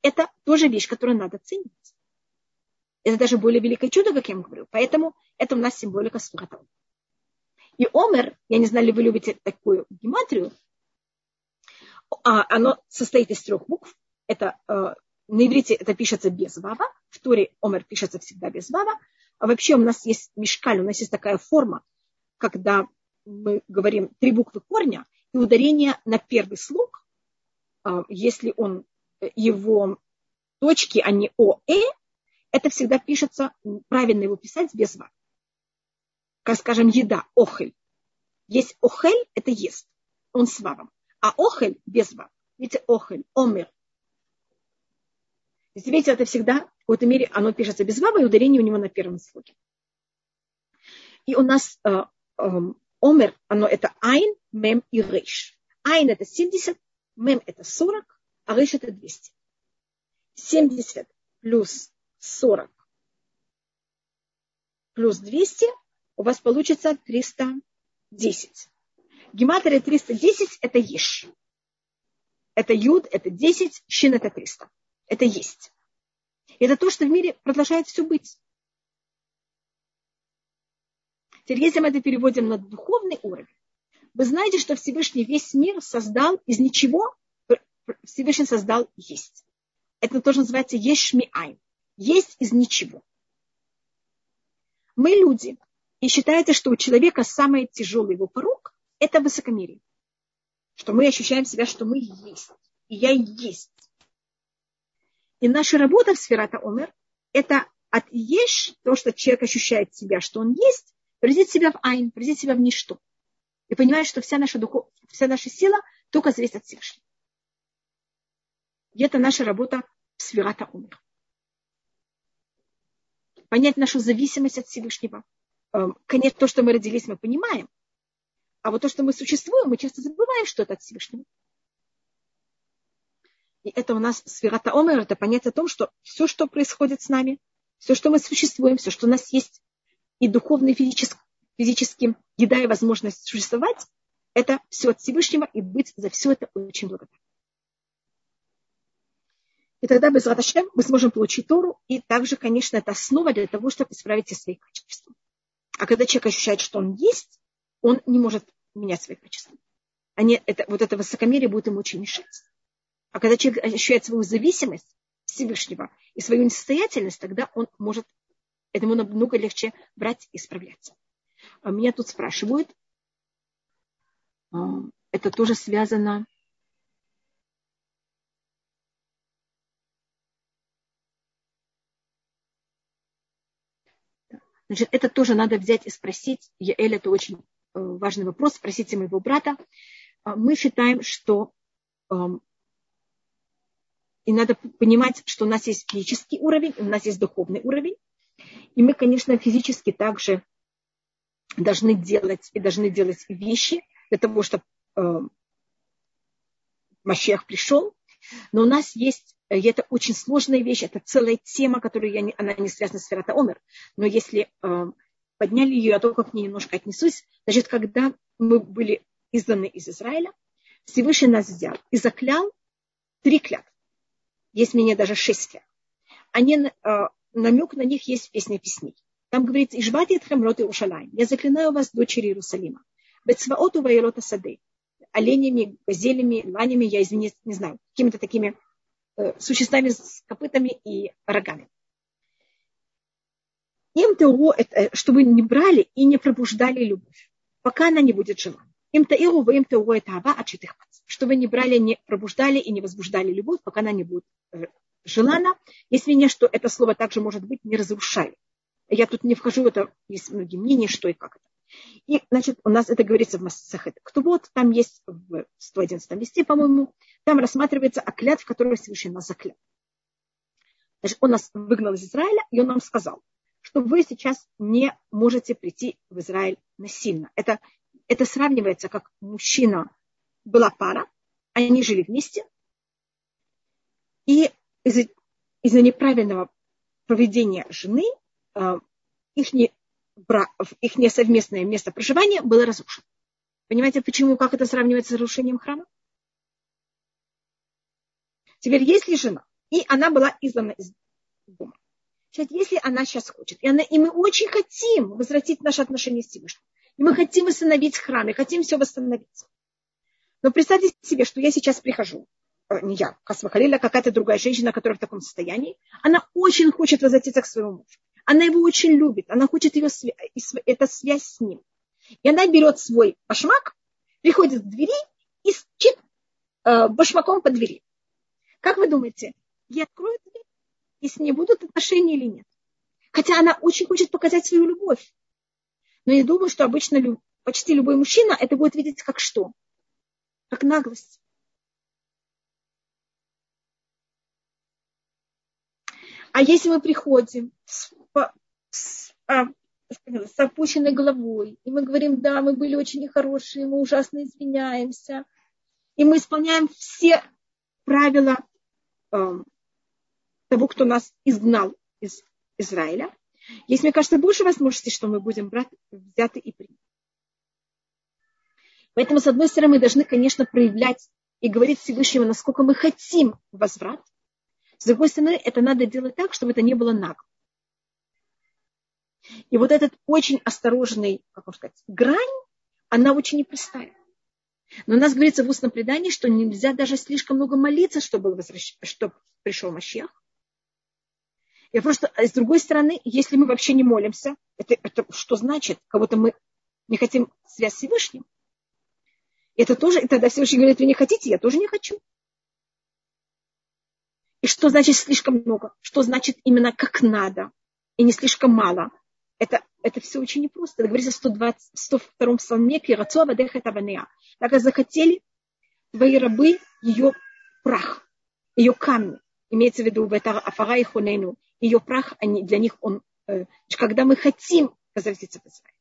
S1: это тоже вещь, которую надо ценить. Это даже более великое чудо, как я вам говорю. Поэтому это у нас символика Сурата. И Омер, я не знаю, ли вы любите такую гематрию, а, оно состоит из трех букв. Это э, на иврите это пишется без вава, в Торе Омер пишется всегда без вава. А вообще у нас есть мешкаль, у нас есть такая форма, когда мы говорим три буквы корня, и ударение на первый слог, э, если он его точки, а не О, Э, это всегда пишется, правильно его писать без ва. Как скажем, еда, охель. Есть охель, это ест, он с вавом. А охель без ва. Видите, охель, омер. Видите, это всегда, в какой-то мере, оно пишется без вава, и ударение у него на первом слоге. И у нас э, э, омер, оно это айн, мем и рейш. Айн это 70, мем это 40, а рейш это 200. 70 плюс 40 плюс 200, у вас получится 310. Гематрия 310 – это еш. Это юд, это 10, щин – это 300. Это есть. Это то, что в мире продолжает все быть. Теперь, если мы это переводим на духовный уровень, вы знаете, что Всевышний весь мир создал из ничего, Всевышний создал есть. Это тоже называется ешмиайн есть из ничего. Мы люди, и считается, что у человека самый тяжелый его порог – это высокомерие. Что мы ощущаем себя, что мы есть. И я есть. И наша работа в сферата Омер – это от ешь, то, что человек ощущает себя, что он есть, превратить себя в айн, превратить себя в ничто. И понимает, что вся наша, духов, вся наша сила только зависит от Всевышнего. И это наша работа в сферата Омер понять нашу зависимость от Всевышнего. Эм, конечно, то, что мы родились, мы понимаем. А вот то, что мы существуем, мы часто забываем, что это от Всевышнего. И это у нас сферата Омер, это понять о том, что все, что происходит с нами, все, что мы существуем, все, что у нас есть, и духовно, и физически, физически еда и возможность существовать, это все от Всевышнего, и быть за все это очень благодарным. И тогда без Раташем мы сможем получить Тору. И также, конечно, это основа для того, чтобы исправить все свои качества. А когда человек ощущает, что он есть, он не может менять свои качества. Они, это, вот это высокомерие будет ему очень мешать. А когда человек ощущает свою зависимость Всевышнего и свою несостоятельность, тогда он может, этому намного легче брать и справляться. А меня тут спрашивают, а, это тоже связано Значит, это тоже надо взять и спросить. Эль, это очень э, важный вопрос. Спросите моего брата. А, мы считаем, что и надо понимать, что у нас есть физический уровень, у нас есть духовный уровень. И мы, конечно, физически также должны делать и должны делать вещи для того, чтобы э, Машех пришел. Но у нас есть Э, и это очень сложная вещь, это целая тема, которую я не, она не связана с Ферата Омер. Но если э, подняли ее, я только к ней немножко отнесусь. Значит, когда мы были изгнаны из Израиля, Всевышний нас взял и заклял три клятвы. Есть мне даже клятв. Они, э, намек на них есть в песне песней. Там говорится, «Ижбати этхем рот Иерушалайм». Я заклинаю вас, дочери Иерусалима. Бецваоту ваерота сады. Оленями, газелями, ланями, я, извиняюсь, не знаю, какими-то такими Э, существами с копытами и рогами. Им того, э, чтобы не брали и не пробуждали любовь, пока она не будет жива. Им таиру, им того это ава от Чтобы не брали, не пробуждали и не возбуждали любовь, пока она не будет э, желана. Есть мнение, что это слово также может быть не разрушай. Я тут не вхожу в это, есть многие мнения, что и как это. И, значит, у нас это говорится в Массахет. Кто вот, там есть в 111 листе, по-моему, там рассматривается оклят, в которой нас заклял. Значит, он нас выгнал из Израиля, и он нам сказал, что вы сейчас не можете прийти в Израиль насильно. Это, это сравнивается, как мужчина была пара, они жили вместе, и из-за из неправильного поведения жены э, их, не, их совместное место проживания было разрушено. Понимаете, почему, как это сравнивается с разрушением храма? Теперь, если жена, и она была изгнана из дома, Сейчас, если она сейчас хочет, и, она, и мы очень хотим возвратить наши отношения с Всевышним, и мы хотим восстановить храм, и хотим все восстановить. Но представьте себе, что я сейчас прихожу, э, не я, Касвахалиля, какая-то другая женщина, которая в таком состоянии, она очень хочет возвратиться к своему мужу. Она его очень любит, она хочет ее, это связь с ним. И она берет свой башмак, приходит к двери и стучит э, башмаком по двери. Как вы думаете, я открою дверь, и с ней будут отношения или нет? Хотя она очень хочет показать свою любовь. Но я думаю, что обычно почти любой мужчина это будет видеть как что? Как наглость. А если мы приходим с, с, а, с опущенной головой, и мы говорим, да, мы были очень нехорошие, мы ужасно извиняемся, и мы исполняем все правила Эм, того, кто нас изгнал из Израиля, есть, мне кажется, больше возможностей, что мы будем брать, взяты и приняты. Поэтому, с одной стороны, мы должны, конечно, проявлять и говорить Всевышнему, насколько мы хотим возврат. С другой стороны, это надо делать так, чтобы это не было нагло. И вот этот очень осторожный, как можно сказать, грань, она очень непростая. Но у нас говорится в устном предании, что нельзя даже слишком много молиться, чтобы, возвращ... чтобы пришел Мащех. И просто, а с другой стороны, если мы вообще не молимся, это, это что значит? Кого-то мы не хотим связь с Всевышним. Это тоже, и тогда Всевышний говорит, вы не хотите, я тоже не хочу. И что значит слишком много? Что значит именно как надо и не слишком мало? Это, это все очень непросто. Это говорится в 120, 102 псалме «Кирацова дехет аванеа». Так захотели твои рабы ее прах, ее камни. Имеется в виду это афара и хунейну. Ее прах, они, для них он, э, когда мы хотим возвратиться в Израиль.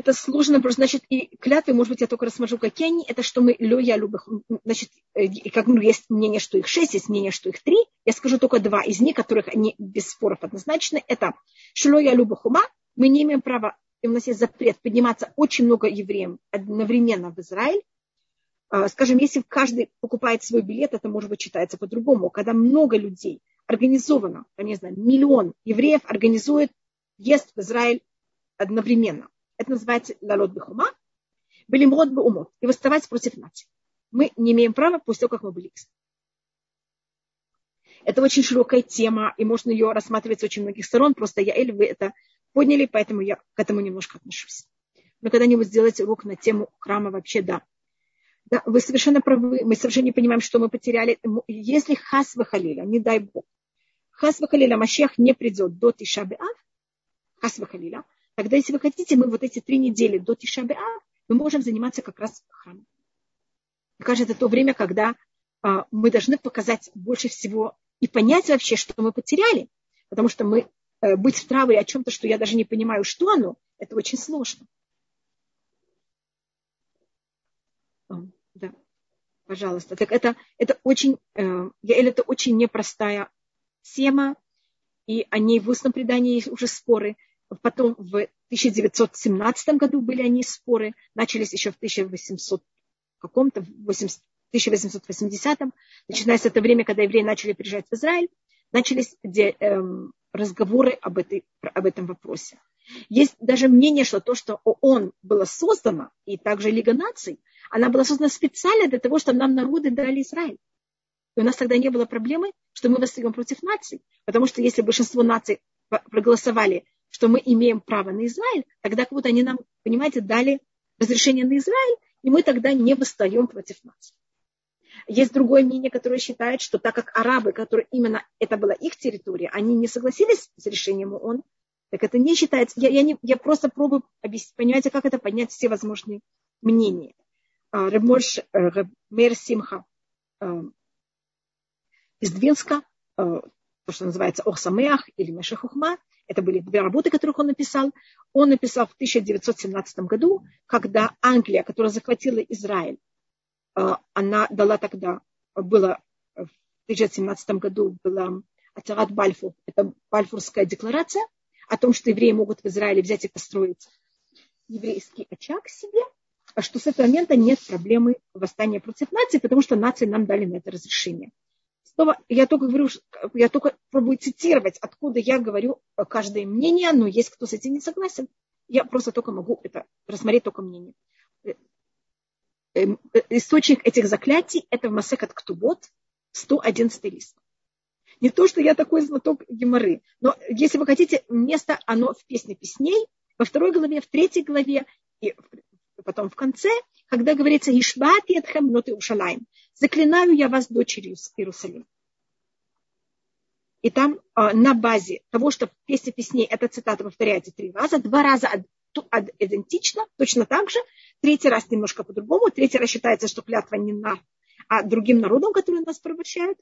S1: это сложно, просто, значит, и клятвы, может быть, я только рассмотрю, какие они, это что мы лёя любых, значит, э, как ну, есть мнение, что их шесть, есть мнение, что их три, я скажу только два из них, которых они без споров однозначны, это шлоя любых ума, мы не имеем права, и у нас есть запрет подниматься очень много евреям одновременно в Израиль, а, скажем, если каждый покупает свой билет, это, может быть, читается по-другому. Когда много людей организовано, я не знаю, миллион евреев организует въезд в Израиль одновременно. Это называется лалот бихума, были мрод умот и восставать против нации. Мы не имеем права после того, как мы были Это очень широкая тема, и можно ее рассматривать с очень многих сторон. Просто я, Эль, вы это подняли, поэтому я к этому немножко отношусь. Но когда-нибудь сделать урок на тему храма вообще, да. Да. Вы совершенно правы, мы совершенно не понимаем, что мы потеряли. Если хас халиля, не дай Бог, хас халиля Машех не придет до Тишабеав, хас халиля, Тогда, если вы хотите, мы вот эти три недели до Тишабеа, мы можем заниматься как раз храмом. Мне кажется, это то время, когда а, мы должны показать больше всего и понять вообще, что мы потеряли, потому что мы а, быть в траве о чем-то, что я даже не понимаю, что оно, это очень сложно. Да, пожалуйста. Так это, это очень, э, это очень непростая тема, и о ней в устном предании есть уже споры. Потом в 1917 году были они споры, начались еще в 1800 каком-то, 1880-м, начиная с этого времени, когда евреи начали приезжать в Израиль, начались где, эм, разговоры об, этой, об этом вопросе. Есть даже мнение, что то, что ООН было создано, и также Лига наций, она была создана специально для того, чтобы нам народы дали Израиль. И у нас тогда не было проблемы, что мы восстаем против наций. Потому что если большинство наций проголосовали что мы имеем право на Израиль, тогда как будто они нам, понимаете, дали разрешение на Израиль, и мы тогда не восстаем против нас. Есть другое мнение, которое считает, что так как арабы, которые именно это была их территория, они не согласились с решением ООН, так это не считается. Я, я, не, я просто пробую объяснить, понимаете, как это поднять все возможные мнения. Ребморш э, Мер Симха э, из Двинска, э, то, что называется Охсамеах или Мешахухма, это были две работы, которых он написал. Он написал в 1917 году, когда Англия, которая захватила Израиль, она дала тогда, было в 1917 году была Ацарат Бальфур, это Бальфурская декларация – о том, что евреи могут в Израиле взять и построить еврейский очаг себе, а что с этого момента нет проблемы восстания против нации, потому что нации нам дали на это разрешение. Снова я только говорю, я только пробую цитировать, откуда я говорю каждое мнение, но есть кто с этим не согласен. Я просто только могу это рассмотреть только мнение. Э, э, источник этих заклятий – это Масекат Ктубот, 111 лист. Не то, что я такой знаток геморы, но если вы хотите, место, оно в песне песней, во второй главе, в третьей главе, и потом в конце, когда говорится «Ишбати этхем ноты ушалаем», «Заклинаю я вас, дочерью Иерусалим». И там э, на базе того, что в песне песней эта цитата повторяется три раза, два раза идентично, точно так же, третий раз немножко по-другому, третий раз считается, что клятва не на, а другим народам, которые нас порабощают,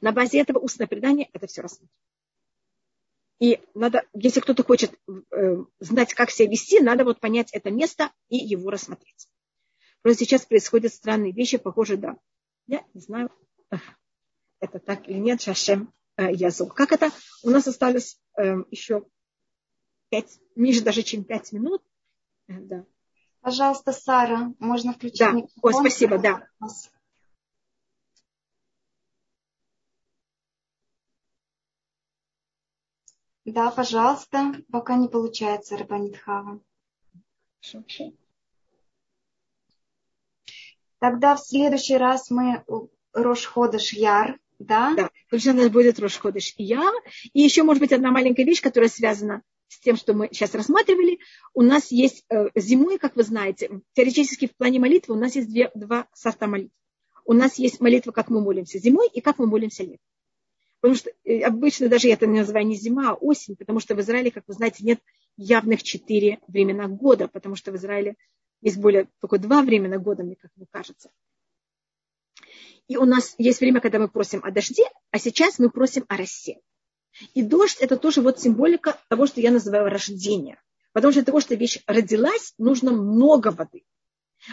S1: на базе этого устное предание это все рассмотрим. И надо, если кто-то хочет э, знать, как себя вести, надо вот понять это место и его рассмотреть. Просто сейчас происходят странные вещи, похоже, да. Я не знаю, это так или нет, Шашем э, Язу. Как это? У нас осталось э, еще пять, меньше даже, чем пять минут. Э, да.
S2: Пожалуйста, Сара, можно включить
S1: да. микрофон? О, спасибо, да.
S2: Да, пожалуйста, пока не получается, Рабанит Хава. Тогда в следующий раз мы Рош Ходыш Яр, да?
S1: Да, точно у нас будет Рош Ходыш Яр. И еще, может быть, одна маленькая вещь, которая связана с тем, что мы сейчас рассматривали. У нас есть э, зимой, как вы знаете, теоретически в плане молитвы у нас есть две, два сорта молитв. У нас есть молитва, как мы молимся зимой, и как мы молимся летом. Потому что э, обычно даже я это называю не зима, а осень, потому что в Израиле, как вы знаете, нет явных четыре времена года, потому что в Израиле есть более только два времена года, мне как мне кажется. И у нас есть время, когда мы просим о дожде, а сейчас мы просим о росе. И дождь – это тоже вот символика того, что я называю рождение. Потому что для того, что вещь родилась, нужно много воды.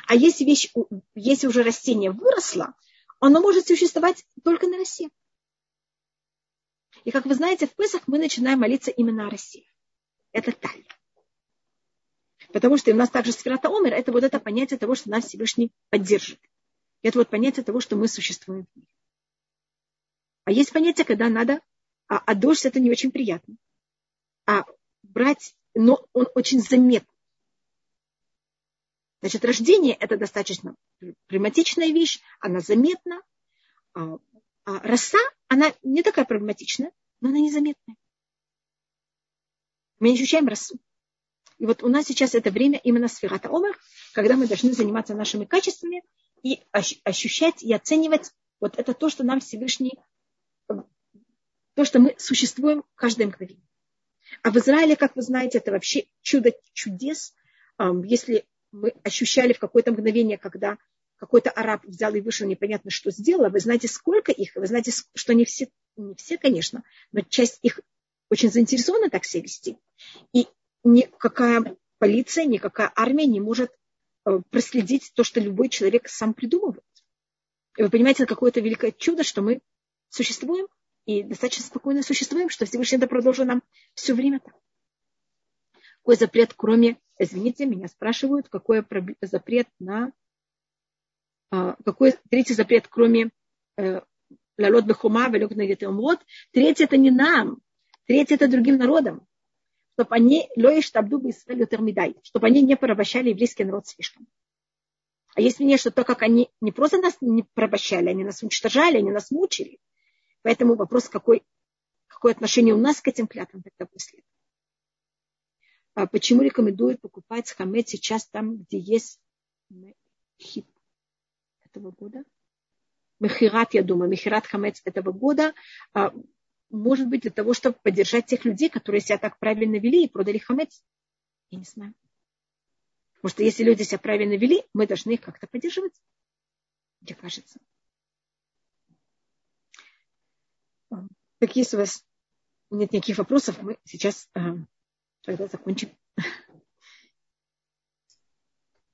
S1: А если, вещь, если уже растение выросло, оно может существовать только на росе. И как вы знаете, в Песах мы начинаем молиться именно о России. Это таль. Потому что у нас также сферата Омер, это вот это понятие того, что нас Всевышний поддержит. Это вот понятие того, что мы существуем в мире. А есть понятие, когда надо, а, а дождь это не очень приятно. А брать, но он очень заметный. Значит, рождение это достаточно проблематичная вещь, она заметна. А, роса она не такая проблематичная, но она незаметная. Мы не ощущаем росу. И вот у нас сейчас это время именно сферата омер, когда мы должны заниматься нашими качествами и ощущать и оценивать вот это то, что нам Всевышний, то, что мы существуем каждое мгновение. А в Израиле, как вы знаете, это вообще чудо чудес. Если мы ощущали в какое-то мгновение, когда какой-то араб взял и вышел, непонятно что сделал, вы знаете, сколько их, вы знаете, что не все, не все, конечно, но часть их очень заинтересована так себя вести. И никакая полиция, никакая армия не может э, проследить то, что любой человек сам придумывает. И вы понимаете, какое-то великое чудо, что мы существуем и достаточно спокойно существуем, что Всевышний это продолжил нам все время так. Какой запрет, кроме, извините, меня спрашивают, какой запрет на а, какой третий запрет, кроме э, лалот бехума, велек умрот. Третий это не нам. Третий это другим народам. Чтобы они лоиш табду бы термидай, чтобы они не порабощали еврейский народ слишком. А есть мнение, что то, как они не просто нас не порабощали, они нас уничтожали, они нас мучили. Поэтому вопрос, какой, какое отношение у нас к этим клятвам тогда после а почему рекомендуют покупать хамет сейчас там, где есть хип? Этого года. Мехират, я думаю, Мехират Хамец этого года, а, может быть, для того, чтобы поддержать тех людей, которые себя так правильно вели и продали Хамец. Я не знаю. Потому что если люди себя правильно вели, мы должны их как-то поддерживать. Мне кажется. Так если у вас нет никаких вопросов, мы сейчас э, тогда закончим.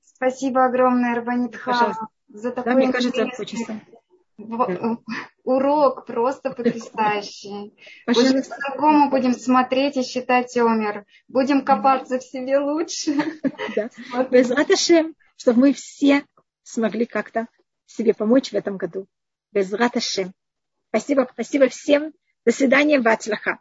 S2: Спасибо огромное, Арбанит
S1: за такой да, мне кажется, хочется.
S2: Да. Урок просто потрясающий. Уже по-другому будем смотреть и считать Омер. Будем копаться в себе лучше.
S1: Да. Без Раташем, чтобы мы все смогли как-то себе помочь в этом году. Без Раташем. Спасибо, спасибо всем. До свидания, Вацлаха.